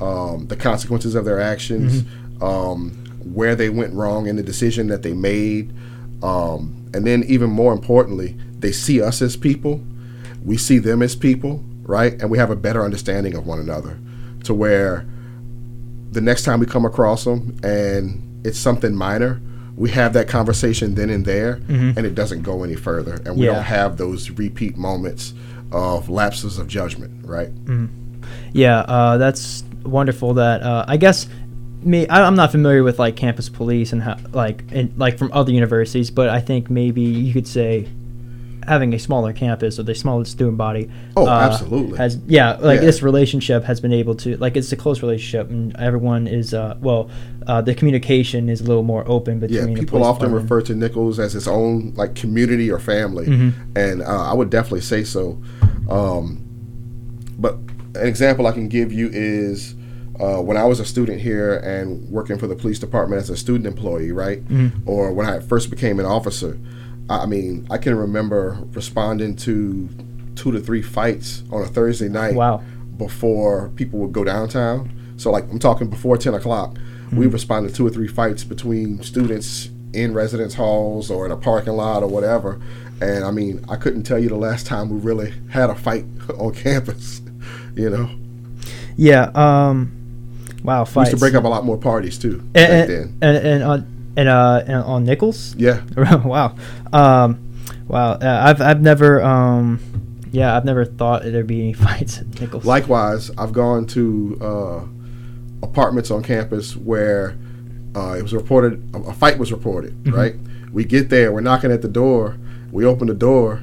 [SPEAKER 2] um, the consequences of their actions, um, where they went wrong in the decision that they made, um, and then even more importantly, they see us as people. We see them as people, right? And we have a better understanding of one another, to where the next time we come across them and it's something minor, we have that conversation then and there,
[SPEAKER 1] Mhm.
[SPEAKER 2] and it doesn't go any further, and we
[SPEAKER 1] Yeah.
[SPEAKER 2] don't have those repeat moments of lapses of judgment, right?
[SPEAKER 1] Mhm. Yeah, uh, that's wonderful. That uh, I guess me, I, I'm not familiar with like campus police and how like and like from other universities, but I think maybe you could say having a smaller campus or the smaller student body.
[SPEAKER 2] Oh,
[SPEAKER 1] uh,
[SPEAKER 2] absolutely.
[SPEAKER 1] Has yeah, like
[SPEAKER 2] Yeah.
[SPEAKER 1] this relationship has been able to like it's a close relationship and everyone is uh well uh, the communication is a little more open between.
[SPEAKER 2] Yeah, people often
[SPEAKER 1] department.
[SPEAKER 2] refer to Nicholls as its own like community or family,
[SPEAKER 1] Mhm.
[SPEAKER 2] and uh, I would definitely say so. Um, but an example I can give you is uh, when I was a student here and working for the police department as a student employee, right?
[SPEAKER 1] Mhm.
[SPEAKER 2] Or when I first became an officer. I mean, I can remember responding to two to three fights on a Thursday night
[SPEAKER 1] Wow.
[SPEAKER 2] before people would go downtown. So, like, I'm talking before 10 o'clock. We
[SPEAKER 1] Mhm.
[SPEAKER 2] responded to two or three fights between students in residence halls or in a parking lot or whatever. And I mean, I couldn't tell you the last time we really had a fight <laughs> on campus, you know?
[SPEAKER 1] Yeah. Um. Wow.
[SPEAKER 2] We used to break up a lot more parties too
[SPEAKER 1] and,
[SPEAKER 2] back
[SPEAKER 1] and,
[SPEAKER 2] then.
[SPEAKER 1] and, and on and uh and on Nicholls.
[SPEAKER 2] Yeah. <laughs>
[SPEAKER 1] wow. Um. Wow. Uh, I've I've never um. Yeah, I've never thought there'd be any <laughs> fights at Nicholls.
[SPEAKER 2] Likewise, I've gone to uh, apartments on campus where uh, it was reported a, a fight was reported.
[SPEAKER 1] Mhm.
[SPEAKER 2] Right, we get there, we're knocking at the door, we open the door,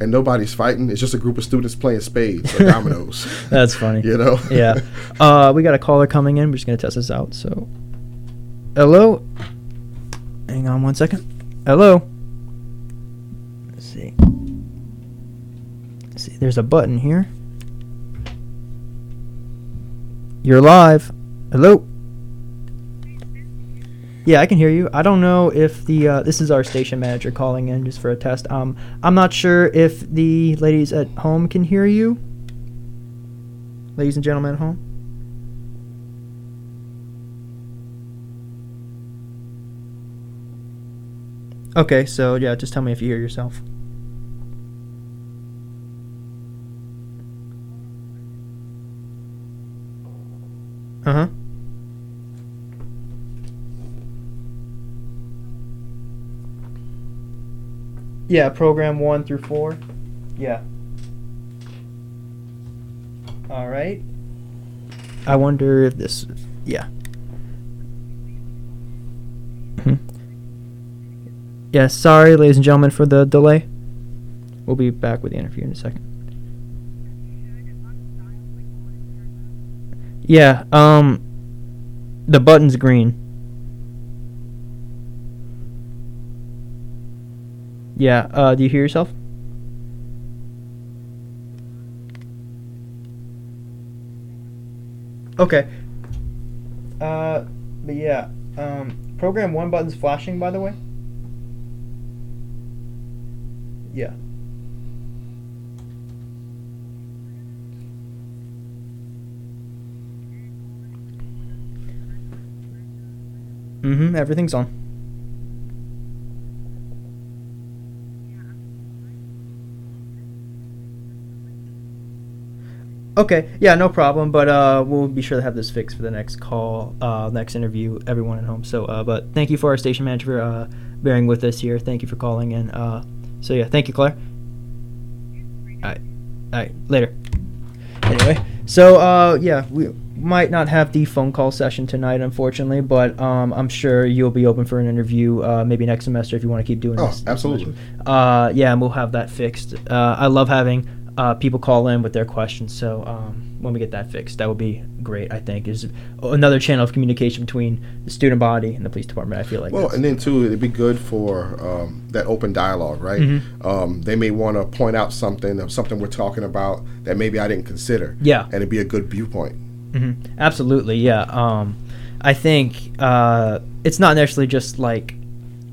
[SPEAKER 2] and nobody's fighting. It's just a group of students playing spades or <laughs> dominoes.
[SPEAKER 1] That's funny.
[SPEAKER 2] You know?
[SPEAKER 1] yeah. <laughs> Uh, we got a caller coming in. We're just gonna test this out. So, hello. Hang on one second. Hello. Let's see. Let's see. There's a button here. You're live. Hello. Yeah, I can hear you. I don't know if the uh, this is our station manager calling in just for a test. Um, I'm not sure if the ladies at home can hear you. Ladies and gentlemen at home. Okay, so yeah, just tell me if you hear yourself. Uh huh. Yeah, program one through four. Yeah. All right. I wonder if this. Yeah. Mhm. Yeah, sorry, ladies and gentlemen, for the delay. We'll be back with the interview in a second. Yeah, um, the button's green. Yeah, uh, do you hear yourself? Okay. Uh, but yeah, um, program one button's flashing, by the way. Yeah. Mm-hmm. Everything's on. Okay. Yeah, no problem. But uh, we'll be sure to have this fixed for the next call, uh, next interview, everyone at home. So, uh, but thank you for our station manager for uh, bearing with us here. Thank you for calling in. Uh, so yeah, thank you, Claire. All right. All right. Later. Anyway, so uh, yeah, we might not have the phone call session tonight, unfortunately, but um, I'm sure you'll be open for an interview uh, maybe next semester if you want to keep doing
[SPEAKER 2] Oh,
[SPEAKER 1] this.
[SPEAKER 2] absolutely.
[SPEAKER 1] Uh, yeah, and we'll have that fixed. Uh, I love having uh, people call in with their questions. So um, when we get that fixed, that would be great. I think is another channel of communication between the student body and the police department. I feel like.
[SPEAKER 2] Well, and then too, it'd be good for um, that open dialogue, right?
[SPEAKER 1] Mhm.
[SPEAKER 2] Um, they may want to point out something, of something we're talking about that maybe I didn't consider.
[SPEAKER 1] Yeah.
[SPEAKER 2] and it'd be a good viewpoint.
[SPEAKER 1] hmm Absolutely, yeah. Um, I think uh, it's not necessarily just like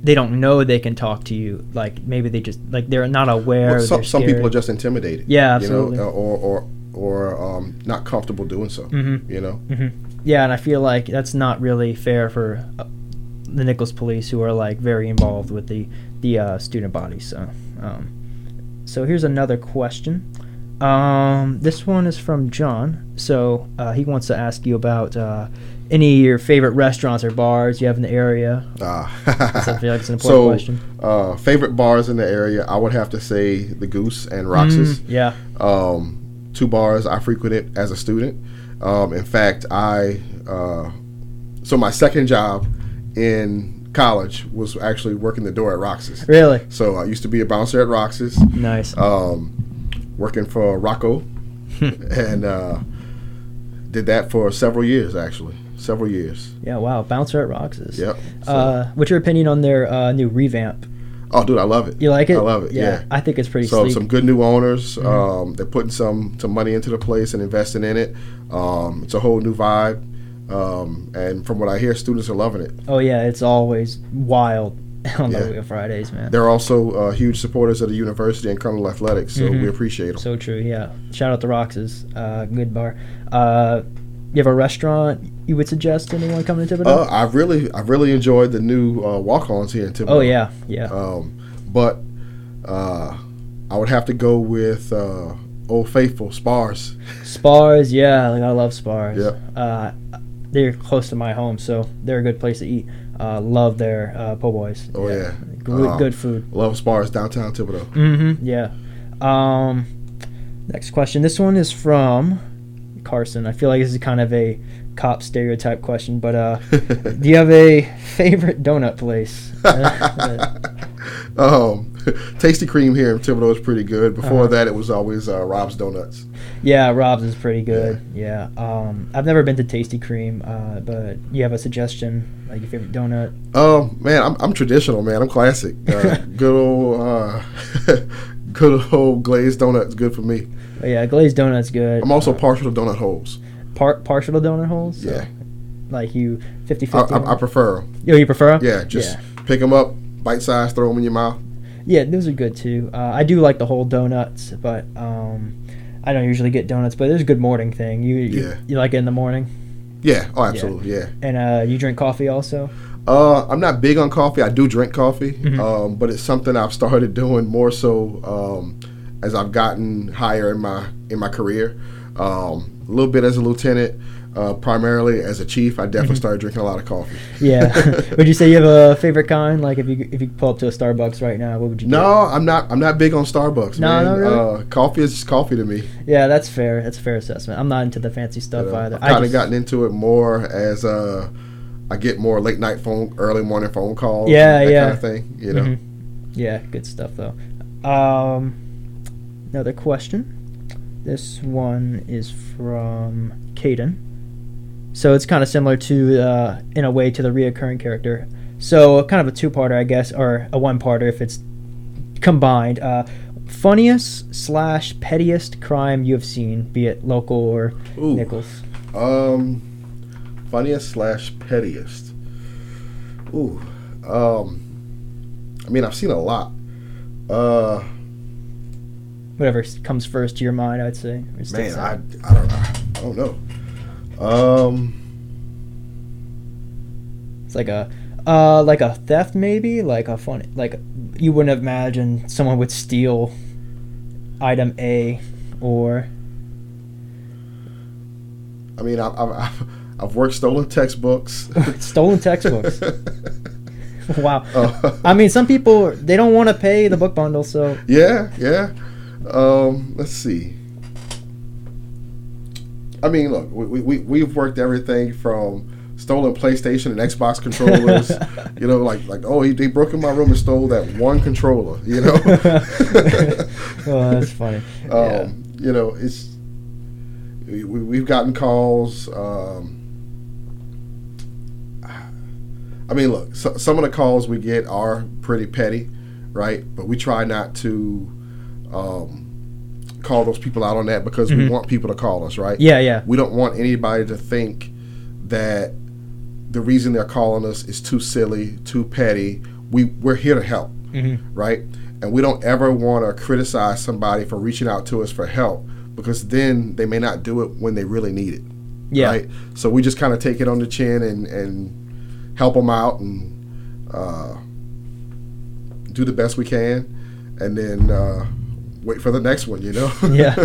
[SPEAKER 1] they don't know they can talk to you. Like maybe they just like they're not aware.
[SPEAKER 2] Well, some, some people are just intimidated.
[SPEAKER 1] Yeah,
[SPEAKER 2] you know,
[SPEAKER 1] absolutely.
[SPEAKER 2] uh, or or or um, not comfortable doing so.
[SPEAKER 1] Mhm.
[SPEAKER 2] You know.
[SPEAKER 1] hmm Yeah, and I feel like that's not really fair for uh, the Nicholls police, who are like very involved with the the uh, student body. So, um, so here's another question. Um, this one is from John. So uh, he wants to ask you about uh, any of your favorite restaurants or bars you have in the area.
[SPEAKER 2] Ah.
[SPEAKER 1] I feel like it's an <laughs> important
[SPEAKER 2] so,
[SPEAKER 1] question.
[SPEAKER 2] Uh, favorite bars in the area, I would have to say the Goose and Roxas.
[SPEAKER 1] Mm, yeah.
[SPEAKER 2] Um, two bars I frequented as a student. Um, in fact, I uh, so my second job in college was actually working the door at Roxas.
[SPEAKER 1] Really?
[SPEAKER 2] So I used to be a bouncer at Roxas.
[SPEAKER 1] Nice.
[SPEAKER 2] Um, working for Rocco, <laughs> and uh, did that for several years actually, several years.
[SPEAKER 1] Yeah. Wow. Bouncer at Roxas.
[SPEAKER 2] Yep.
[SPEAKER 1] Uh, what's your opinion on their uh, new revamp?
[SPEAKER 2] Oh, dude, I love it.
[SPEAKER 1] You like it?
[SPEAKER 2] I love it. Yeah,
[SPEAKER 1] I think it's pretty
[SPEAKER 2] So
[SPEAKER 1] sleek.
[SPEAKER 2] some good new owners.
[SPEAKER 1] Mhm.
[SPEAKER 2] Um, they're putting some some money into the place and investing in it. Um, it's a whole new vibe, um, and from what I hear, students are loving it.
[SPEAKER 1] Oh yeah, it's always wild <laughs> on
[SPEAKER 2] Yeah.
[SPEAKER 1] the Fridays, man.
[SPEAKER 2] They're also uh, huge supporters of the university and Colonel Athletics, so
[SPEAKER 1] Mhm.
[SPEAKER 2] we appreciate them.
[SPEAKER 1] So true, yeah. Shout out to Roxas, uh, good bar. Uh, you have a restaurant you would suggest anyone coming to Thibodaux?
[SPEAKER 2] Uh, I've really, I've really enjoyed the new uh, walk-ons here in Thibodaux.
[SPEAKER 1] Oh, yeah, yeah.
[SPEAKER 2] Um, but uh, I would have to go with uh, Old Faithful Spahr's.
[SPEAKER 1] Spahr's, yeah, like I love Spahr's.
[SPEAKER 2] Yep.
[SPEAKER 1] Uh, they're close to my home, so they're a good place to eat. Uh, love their uh, po' boys.
[SPEAKER 2] Oh yeah,
[SPEAKER 1] Good,
[SPEAKER 2] Um,
[SPEAKER 1] good food.
[SPEAKER 2] Love Spahr's downtown Thibodaux.
[SPEAKER 1] Mm-hmm. Yeah. Um, next question. This one is from Carson. I feel like this is kind of a cop stereotype question, but uh, <laughs> do you have a favorite donut place? Uh, <laughs> <laughs>
[SPEAKER 2] um, Tasty Cream here in Thibodaux is pretty good. Before
[SPEAKER 1] Uh-huh.
[SPEAKER 2] that, it was always uh, Rob's Donuts.
[SPEAKER 1] yeah, Rob's is pretty good. Yeah. Um, I've never been to Tasty Cream, uh, but you have a suggestion, like your favorite donut?
[SPEAKER 2] Oh man, I'm, I'm traditional, man. I'm classic. Uh, good old, uh, good old glazed donuts, good for me.
[SPEAKER 1] But yeah, glazed donut's good.
[SPEAKER 2] I'm also partial to donut holes.
[SPEAKER 1] Par- partial donut holes. So,
[SPEAKER 2] Yeah.
[SPEAKER 1] Like you 50
[SPEAKER 2] I,
[SPEAKER 1] 50.
[SPEAKER 2] I, I prefer 'em.
[SPEAKER 1] Oh, you prefer 'em?
[SPEAKER 2] Yeah, just
[SPEAKER 1] Yeah.
[SPEAKER 2] pick them up, bite size, throw them in your mouth.
[SPEAKER 1] Yeah, those are good too. Uh, I do like the whole donuts, but um, I don't usually get donuts. But it's a good morning thing. You you,
[SPEAKER 2] Yeah.
[SPEAKER 1] you like it in the morning?
[SPEAKER 2] Yeah, oh, absolutely, yeah.
[SPEAKER 1] And uh, you drink coffee also?
[SPEAKER 2] Uh, I'm not big on coffee. I do drink coffee,
[SPEAKER 1] Mhm.
[SPEAKER 2] um, but it's something I've started doing more so um, as I've gotten higher in my in my career. Um, a little bit as a lieutenant, uh, primarily as a chief. I definitely
[SPEAKER 1] Mhm.
[SPEAKER 2] started drinking a lot of coffee.
[SPEAKER 1] Yeah. <laughs> would you say you have a favorite kind? Like if you if you pull up to a Starbucks right now, what would you?
[SPEAKER 2] No, I'm not. I'm not big on Starbucks.
[SPEAKER 1] No,
[SPEAKER 2] man.
[SPEAKER 1] no, really?
[SPEAKER 2] Uh, coffee is just coffee to me.
[SPEAKER 1] Yeah, that's fair. That's a fair assessment. I'm not into the fancy stuff
[SPEAKER 2] You know,
[SPEAKER 1] either.
[SPEAKER 2] I've kind of gotten into it more as uh, I get more late night phone, early morning phone calls.
[SPEAKER 1] yeah,
[SPEAKER 2] that
[SPEAKER 1] yeah,
[SPEAKER 2] kind of thing. You know.
[SPEAKER 1] Mhm. Yeah, good stuff though. Um, another question. This one is from Caden. So it's kind of similar to, uh, in a way, to the reoccurring character. So kind of a two-parter, I guess, or a one-parter if it's combined. Uh, funniest slash pettiest crime you have seen, be it local or
[SPEAKER 2] Ooh.
[SPEAKER 1] Nicholls.
[SPEAKER 2] Um, funniest slash pettiest. Ooh, um, I mean, I've seen a lot. Uh,
[SPEAKER 1] Whatever comes first to your mind, I'd say.
[SPEAKER 2] man, I. I don't, I don't know. Um,
[SPEAKER 1] It's like a uh like a theft maybe, like a funny like you wouldn't imagine someone would steal item A or
[SPEAKER 2] I mean, I've, I've, <laughs> I've worked stolen textbooks. <laughs>
[SPEAKER 1] stolen textbooks. <laughs> wow.
[SPEAKER 2] Uh,
[SPEAKER 1] I mean, some people they don't want to pay the book bundle, so
[SPEAKER 2] Yeah, yeah. Um, let's see. I mean, look, we, we, we've worked everything from stolen PlayStation and Xbox controllers. <laughs> you know, like like oh, he, they broke in my room and stole that one controller. You know. <laughs>
[SPEAKER 1] oh, that's funny. <laughs> Yeah.
[SPEAKER 2] Um, You know, it's we, we- we've gotten calls. Um, I mean, look, so, some of the calls we get are pretty petty, right? But we try not to um, call those people out on that because we
[SPEAKER 1] Mhm.
[SPEAKER 2] want people to call us, right?
[SPEAKER 1] Yeah, yeah.
[SPEAKER 2] We don't want anybody to think that the reason they're calling us is too silly, too petty. We we're here to help,
[SPEAKER 1] Mhm.
[SPEAKER 2] right? And we don't ever want to criticize somebody for reaching out to us for help because then they may not do it when they really need it.
[SPEAKER 1] Yeah.
[SPEAKER 2] Right. So we just kind of take it on the chin and and help them out and uh, do the best we can, and then uh, wait for the next one. You know. <laughs>
[SPEAKER 1] yeah.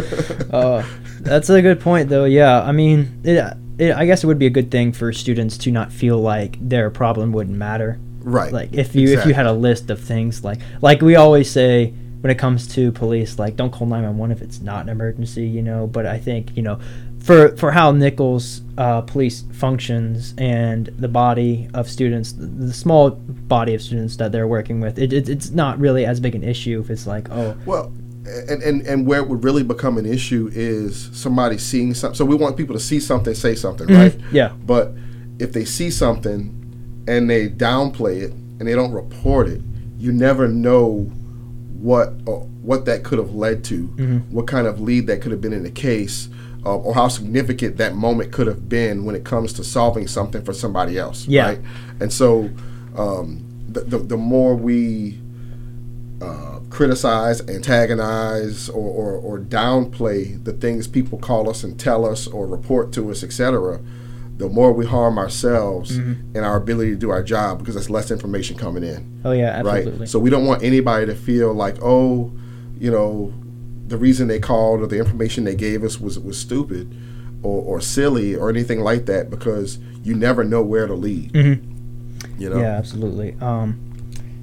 [SPEAKER 1] Uh, <laughs> that's a good point, though. Yeah, I mean, it, it, I guess it would be a good thing for students to not feel like their problem wouldn't matter.
[SPEAKER 2] Right.
[SPEAKER 1] Like if you if you had a list of things like like we always say when it comes to police, like don't call nine one one if it's not an emergency, you know. But I think you know. For, for how Nicholls uh, police functions and the body of students, the, the small body of students that they're working with, it, it, it's not really as big an issue if it's like, oh,
[SPEAKER 2] Well, and, and and where it would really become an issue is somebody seeing something. So we want people to see something, say something,
[SPEAKER 1] Mhm.
[SPEAKER 2] right?
[SPEAKER 1] Yeah.
[SPEAKER 2] But if they see something and they downplay it and they don't report it, you never know what or what that could have led to,
[SPEAKER 1] Mhm.
[SPEAKER 2] what kind of lead that could have been in the case, uh, or how significant that moment could have been when it comes to solving something for somebody else.
[SPEAKER 1] Yeah.
[SPEAKER 2] Right? And so um, the, the the more we uh, criticize, antagonize, or, or, or downplay the things people call us and tell us or report to us, etc., the more we harm ourselves
[SPEAKER 1] Mhm.
[SPEAKER 2] and our ability to do our job because there's less information coming in.
[SPEAKER 1] Oh, yeah,
[SPEAKER 2] Right. So we don't want anybody to feel like, oh, you know, the reason they called or the information they gave us was was stupid or, or silly or anything like that because you never know where to lead.
[SPEAKER 1] Mhm.
[SPEAKER 2] You know.
[SPEAKER 1] Yeah, absolutely. Um,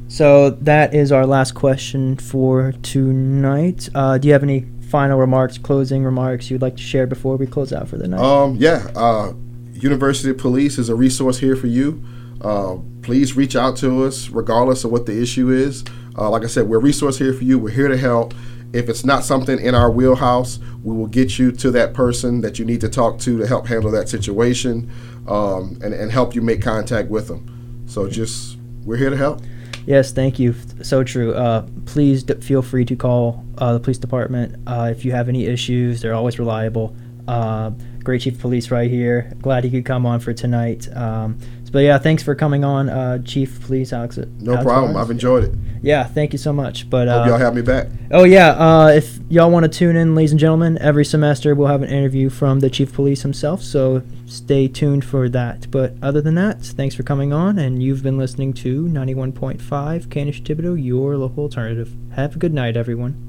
[SPEAKER 1] so that is our last question for tonight. Uh, do you have any final remarks, closing remarks you'd like to share before we close out for the night?
[SPEAKER 2] Um, yeah, uh, University Police is a resource here for you. Uh, please reach out to us, regardless of what the issue is. Uh, like I said, we're a resource here for you. We're here to help. If it's not something in our wheelhouse, we will get you to that person that you need to talk to to help handle that situation um, and, and help you make contact with them. So just, we're here to help.
[SPEAKER 1] Yes, thank you. So true. Uh, please d- feel free to call uh, the police department uh, if you have any issues. They're always reliable.
[SPEAKER 3] Uh, great chief of police right here. Glad he could come on for tonight. Um, but yeah, thanks for coming on, uh, Chief Police Alex.
[SPEAKER 2] No
[SPEAKER 3] Alex
[SPEAKER 2] problem.
[SPEAKER 3] Barnes.
[SPEAKER 2] I've enjoyed it.
[SPEAKER 3] Yeah, thank you so much. But uh,
[SPEAKER 2] Hope y'all have me back.
[SPEAKER 3] Oh yeah, uh, if y'all want to tune in, ladies and gentlemen, every semester we'll have an interview from the chief police himself. So stay tuned for that. But other than that, thanks for coming on, and you've been listening to 91.5 KNSU Thibodaux, your local alternative. Have a good night, everyone.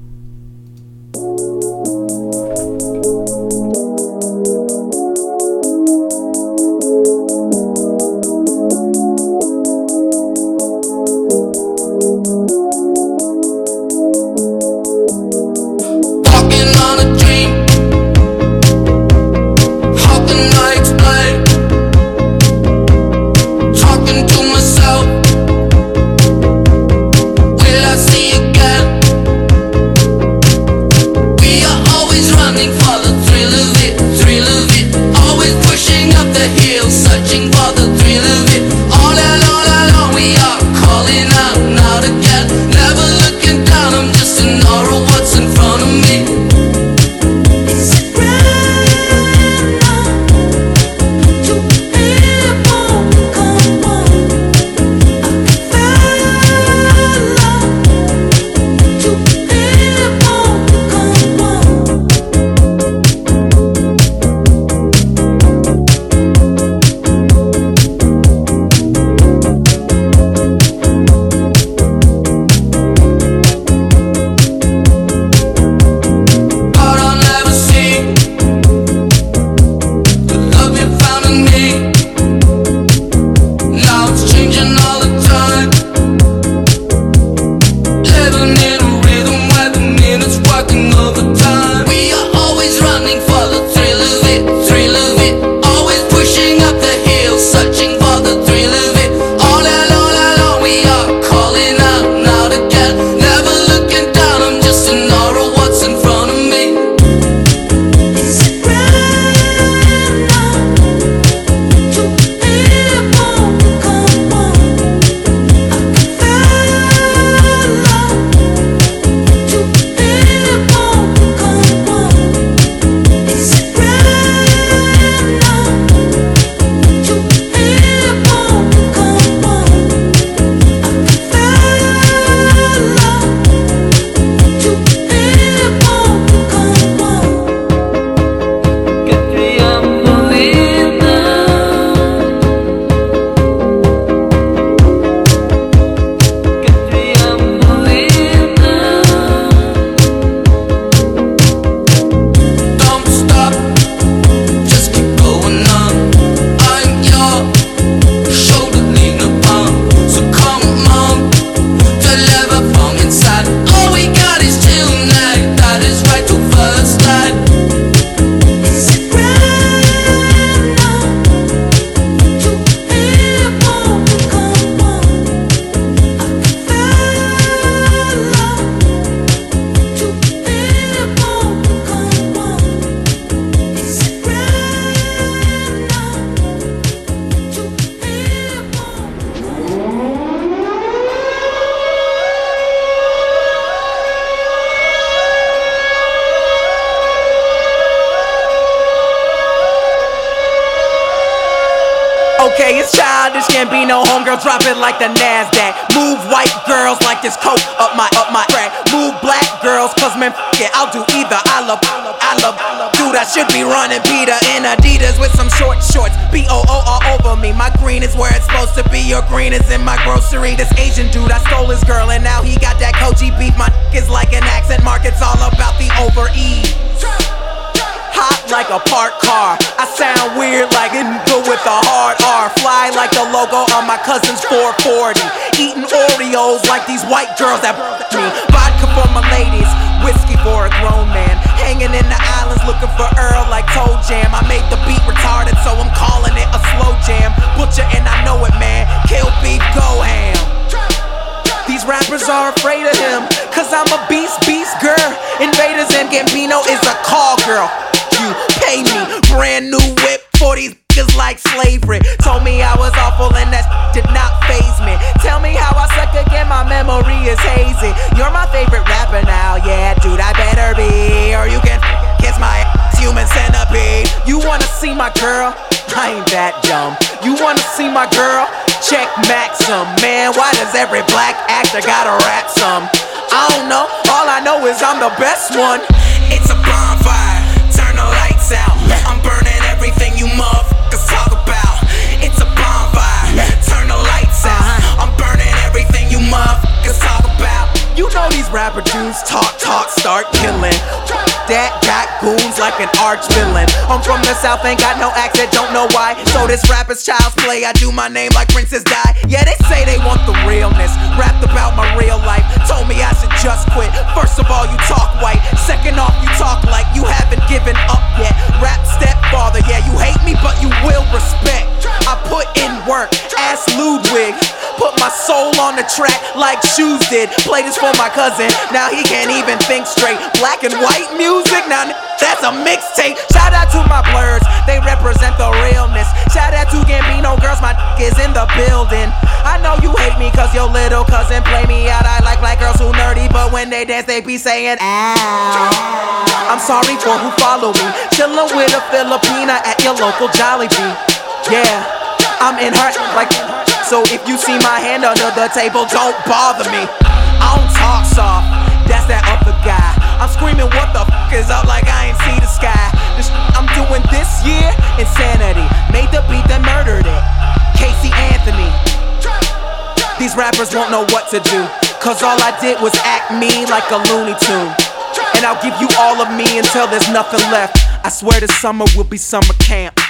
[SPEAKER 14] Okay, it's childish, can't be no homegirl, drop it like the NASDAQ. Move white girls like this coat up my up my track. Move black girls, cause man, f- it, I'll do either. I love, I love, I love, dude, I should be running Peter in Adidas with some short shorts. B O O all over me. My green is where it's supposed to be. Your green is in my grocery. This Asian dude, I stole his girl, and now he got that Kobe beef. My <laughs> is like an accent mark, it's all about the over E. Hot like a parked car. I sound weird like good with a hard R. Fly like the logo on my cousin's 440. Eating Oreos like these white girls that me. Vodka for my ladies, whiskey for a grown man. Hanging in the islands looking for Earl like ToeJam. I made the beat retarded, so I'm calling it a slow jam. Butcher and I know it, man. Kill beef, go ham. These rappers are afraid of him, cause I'm a beast, beast girl. Invaders and Gambino is a call girl. You pay me, brand new whip for these niggas like slavery. Told me I was awful and that did not phase me. Tell me how I suck again, my memory is hazy. You're my favorite rapper now, yeah, dude, I better be. Or you can kiss my human centipede. You wanna see my girl? I ain't that dumb You wanna see my girl Check Maxim. Man, why does every black actor gotta rap some? I don't know. All I know is I'm the best one.
[SPEAKER 10] It's a bonfire, everything you motherfuckers talk about. It's a bonfire, turn the lights out. I'm burning everything you motherfuckers talk about.
[SPEAKER 14] You know these rapper dudes talk, talk, start killing. That got goons like an arch villain. I'm from the south, ain't got no accent, don't know why. So this rapper's child's play, I do my name like Princess Di. Yeah, they say they want the realness. Rapped about my real life, told me I should just quit. First of all, you talk white. Second off, you talk like you haven't given up yet. Rap stepfather, yeah, you hate me, but you will respect. I put in work, ask Ludwig. Put my soul on the track like shoes did. Play this for my cousin, now he can't even think straight. Black and white music, now that's a mixtape. Shout out to my blerds, they represent the realness. Shout out to Gambino girls, my is in the building. I know you hate me cause your little cousin play me out. I like black girls who nerdy, but when they dance, they be saying, ow. I'm sorry for who follow me. Chillin' with a Filipina at your local Jollibee. Yeah, I'm in her like. So if you see my hand under the table, don't bother me. I don't talk soft, that's that other guy. I'm screaming, what the fuck is up like I ain't see the sky. This I'm doing this year, insanity. Made the beat that murdered it. Casey Anthony. These rappers won't know what to do. Cause all I did was act me like a Looney Tune. And I'll give you all of me until there's nothing left. I swear this summer will be summer camp.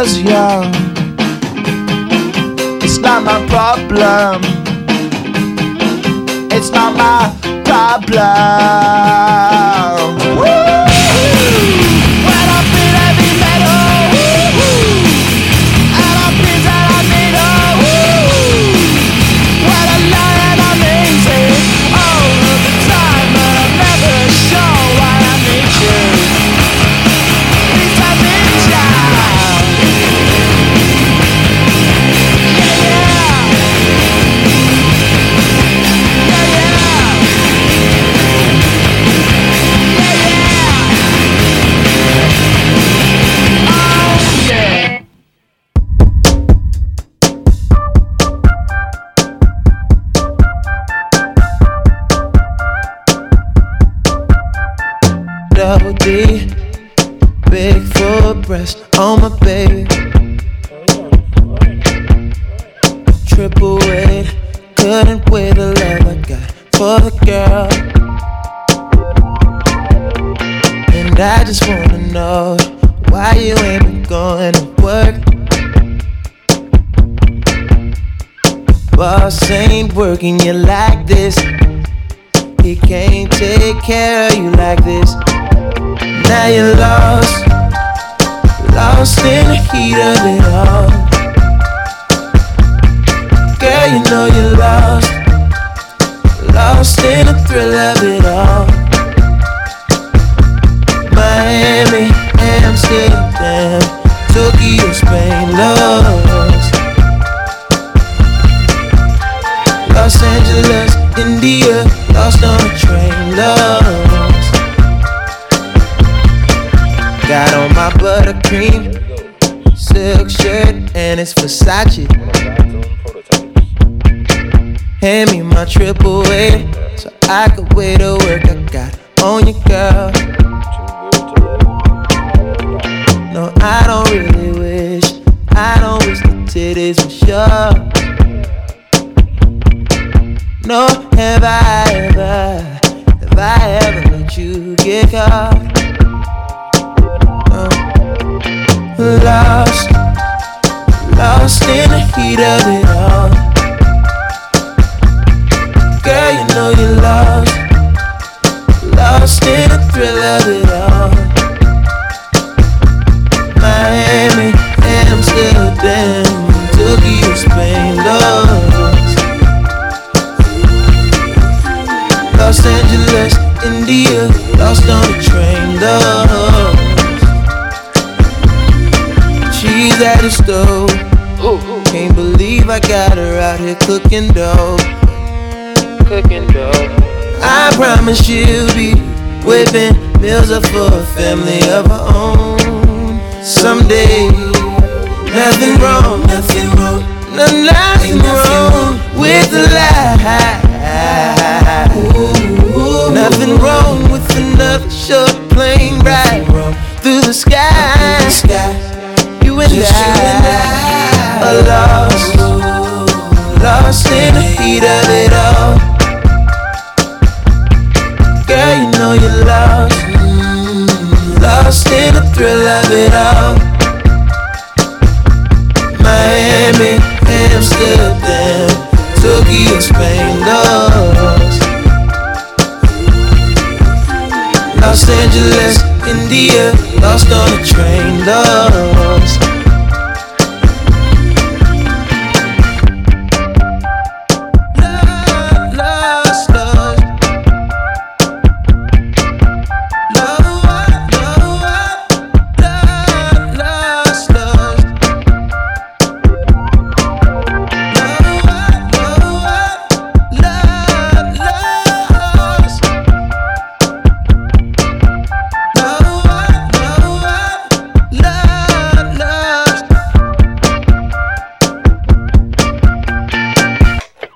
[SPEAKER 15] Was young. It's not my problem. It's not my problem. I don't really wish. I don't wish the titties were sure. No, have I ever, have I ever let you get caught? No. Lost, lost in the heat of it all. Girl, you know you're lost, lost in the thrill of it lost on the train, lost. She's at the stove. Can't believe I got her out here cooking dough. Cooking dough. I promise she'll be whipping meals up for a family of her own. Someday, nothing wrong, nothing wrong, no, nothing wrong with the lie. Nothing wrong with another short plane ride through the sky. You and I are lost, lost in the heat of it all. Girl, you know you're lost, lost in the thrill of it all. Miami, Amsterdam, Tokyo, Spain, lost. Los Angeles, India, lost on a train, lost.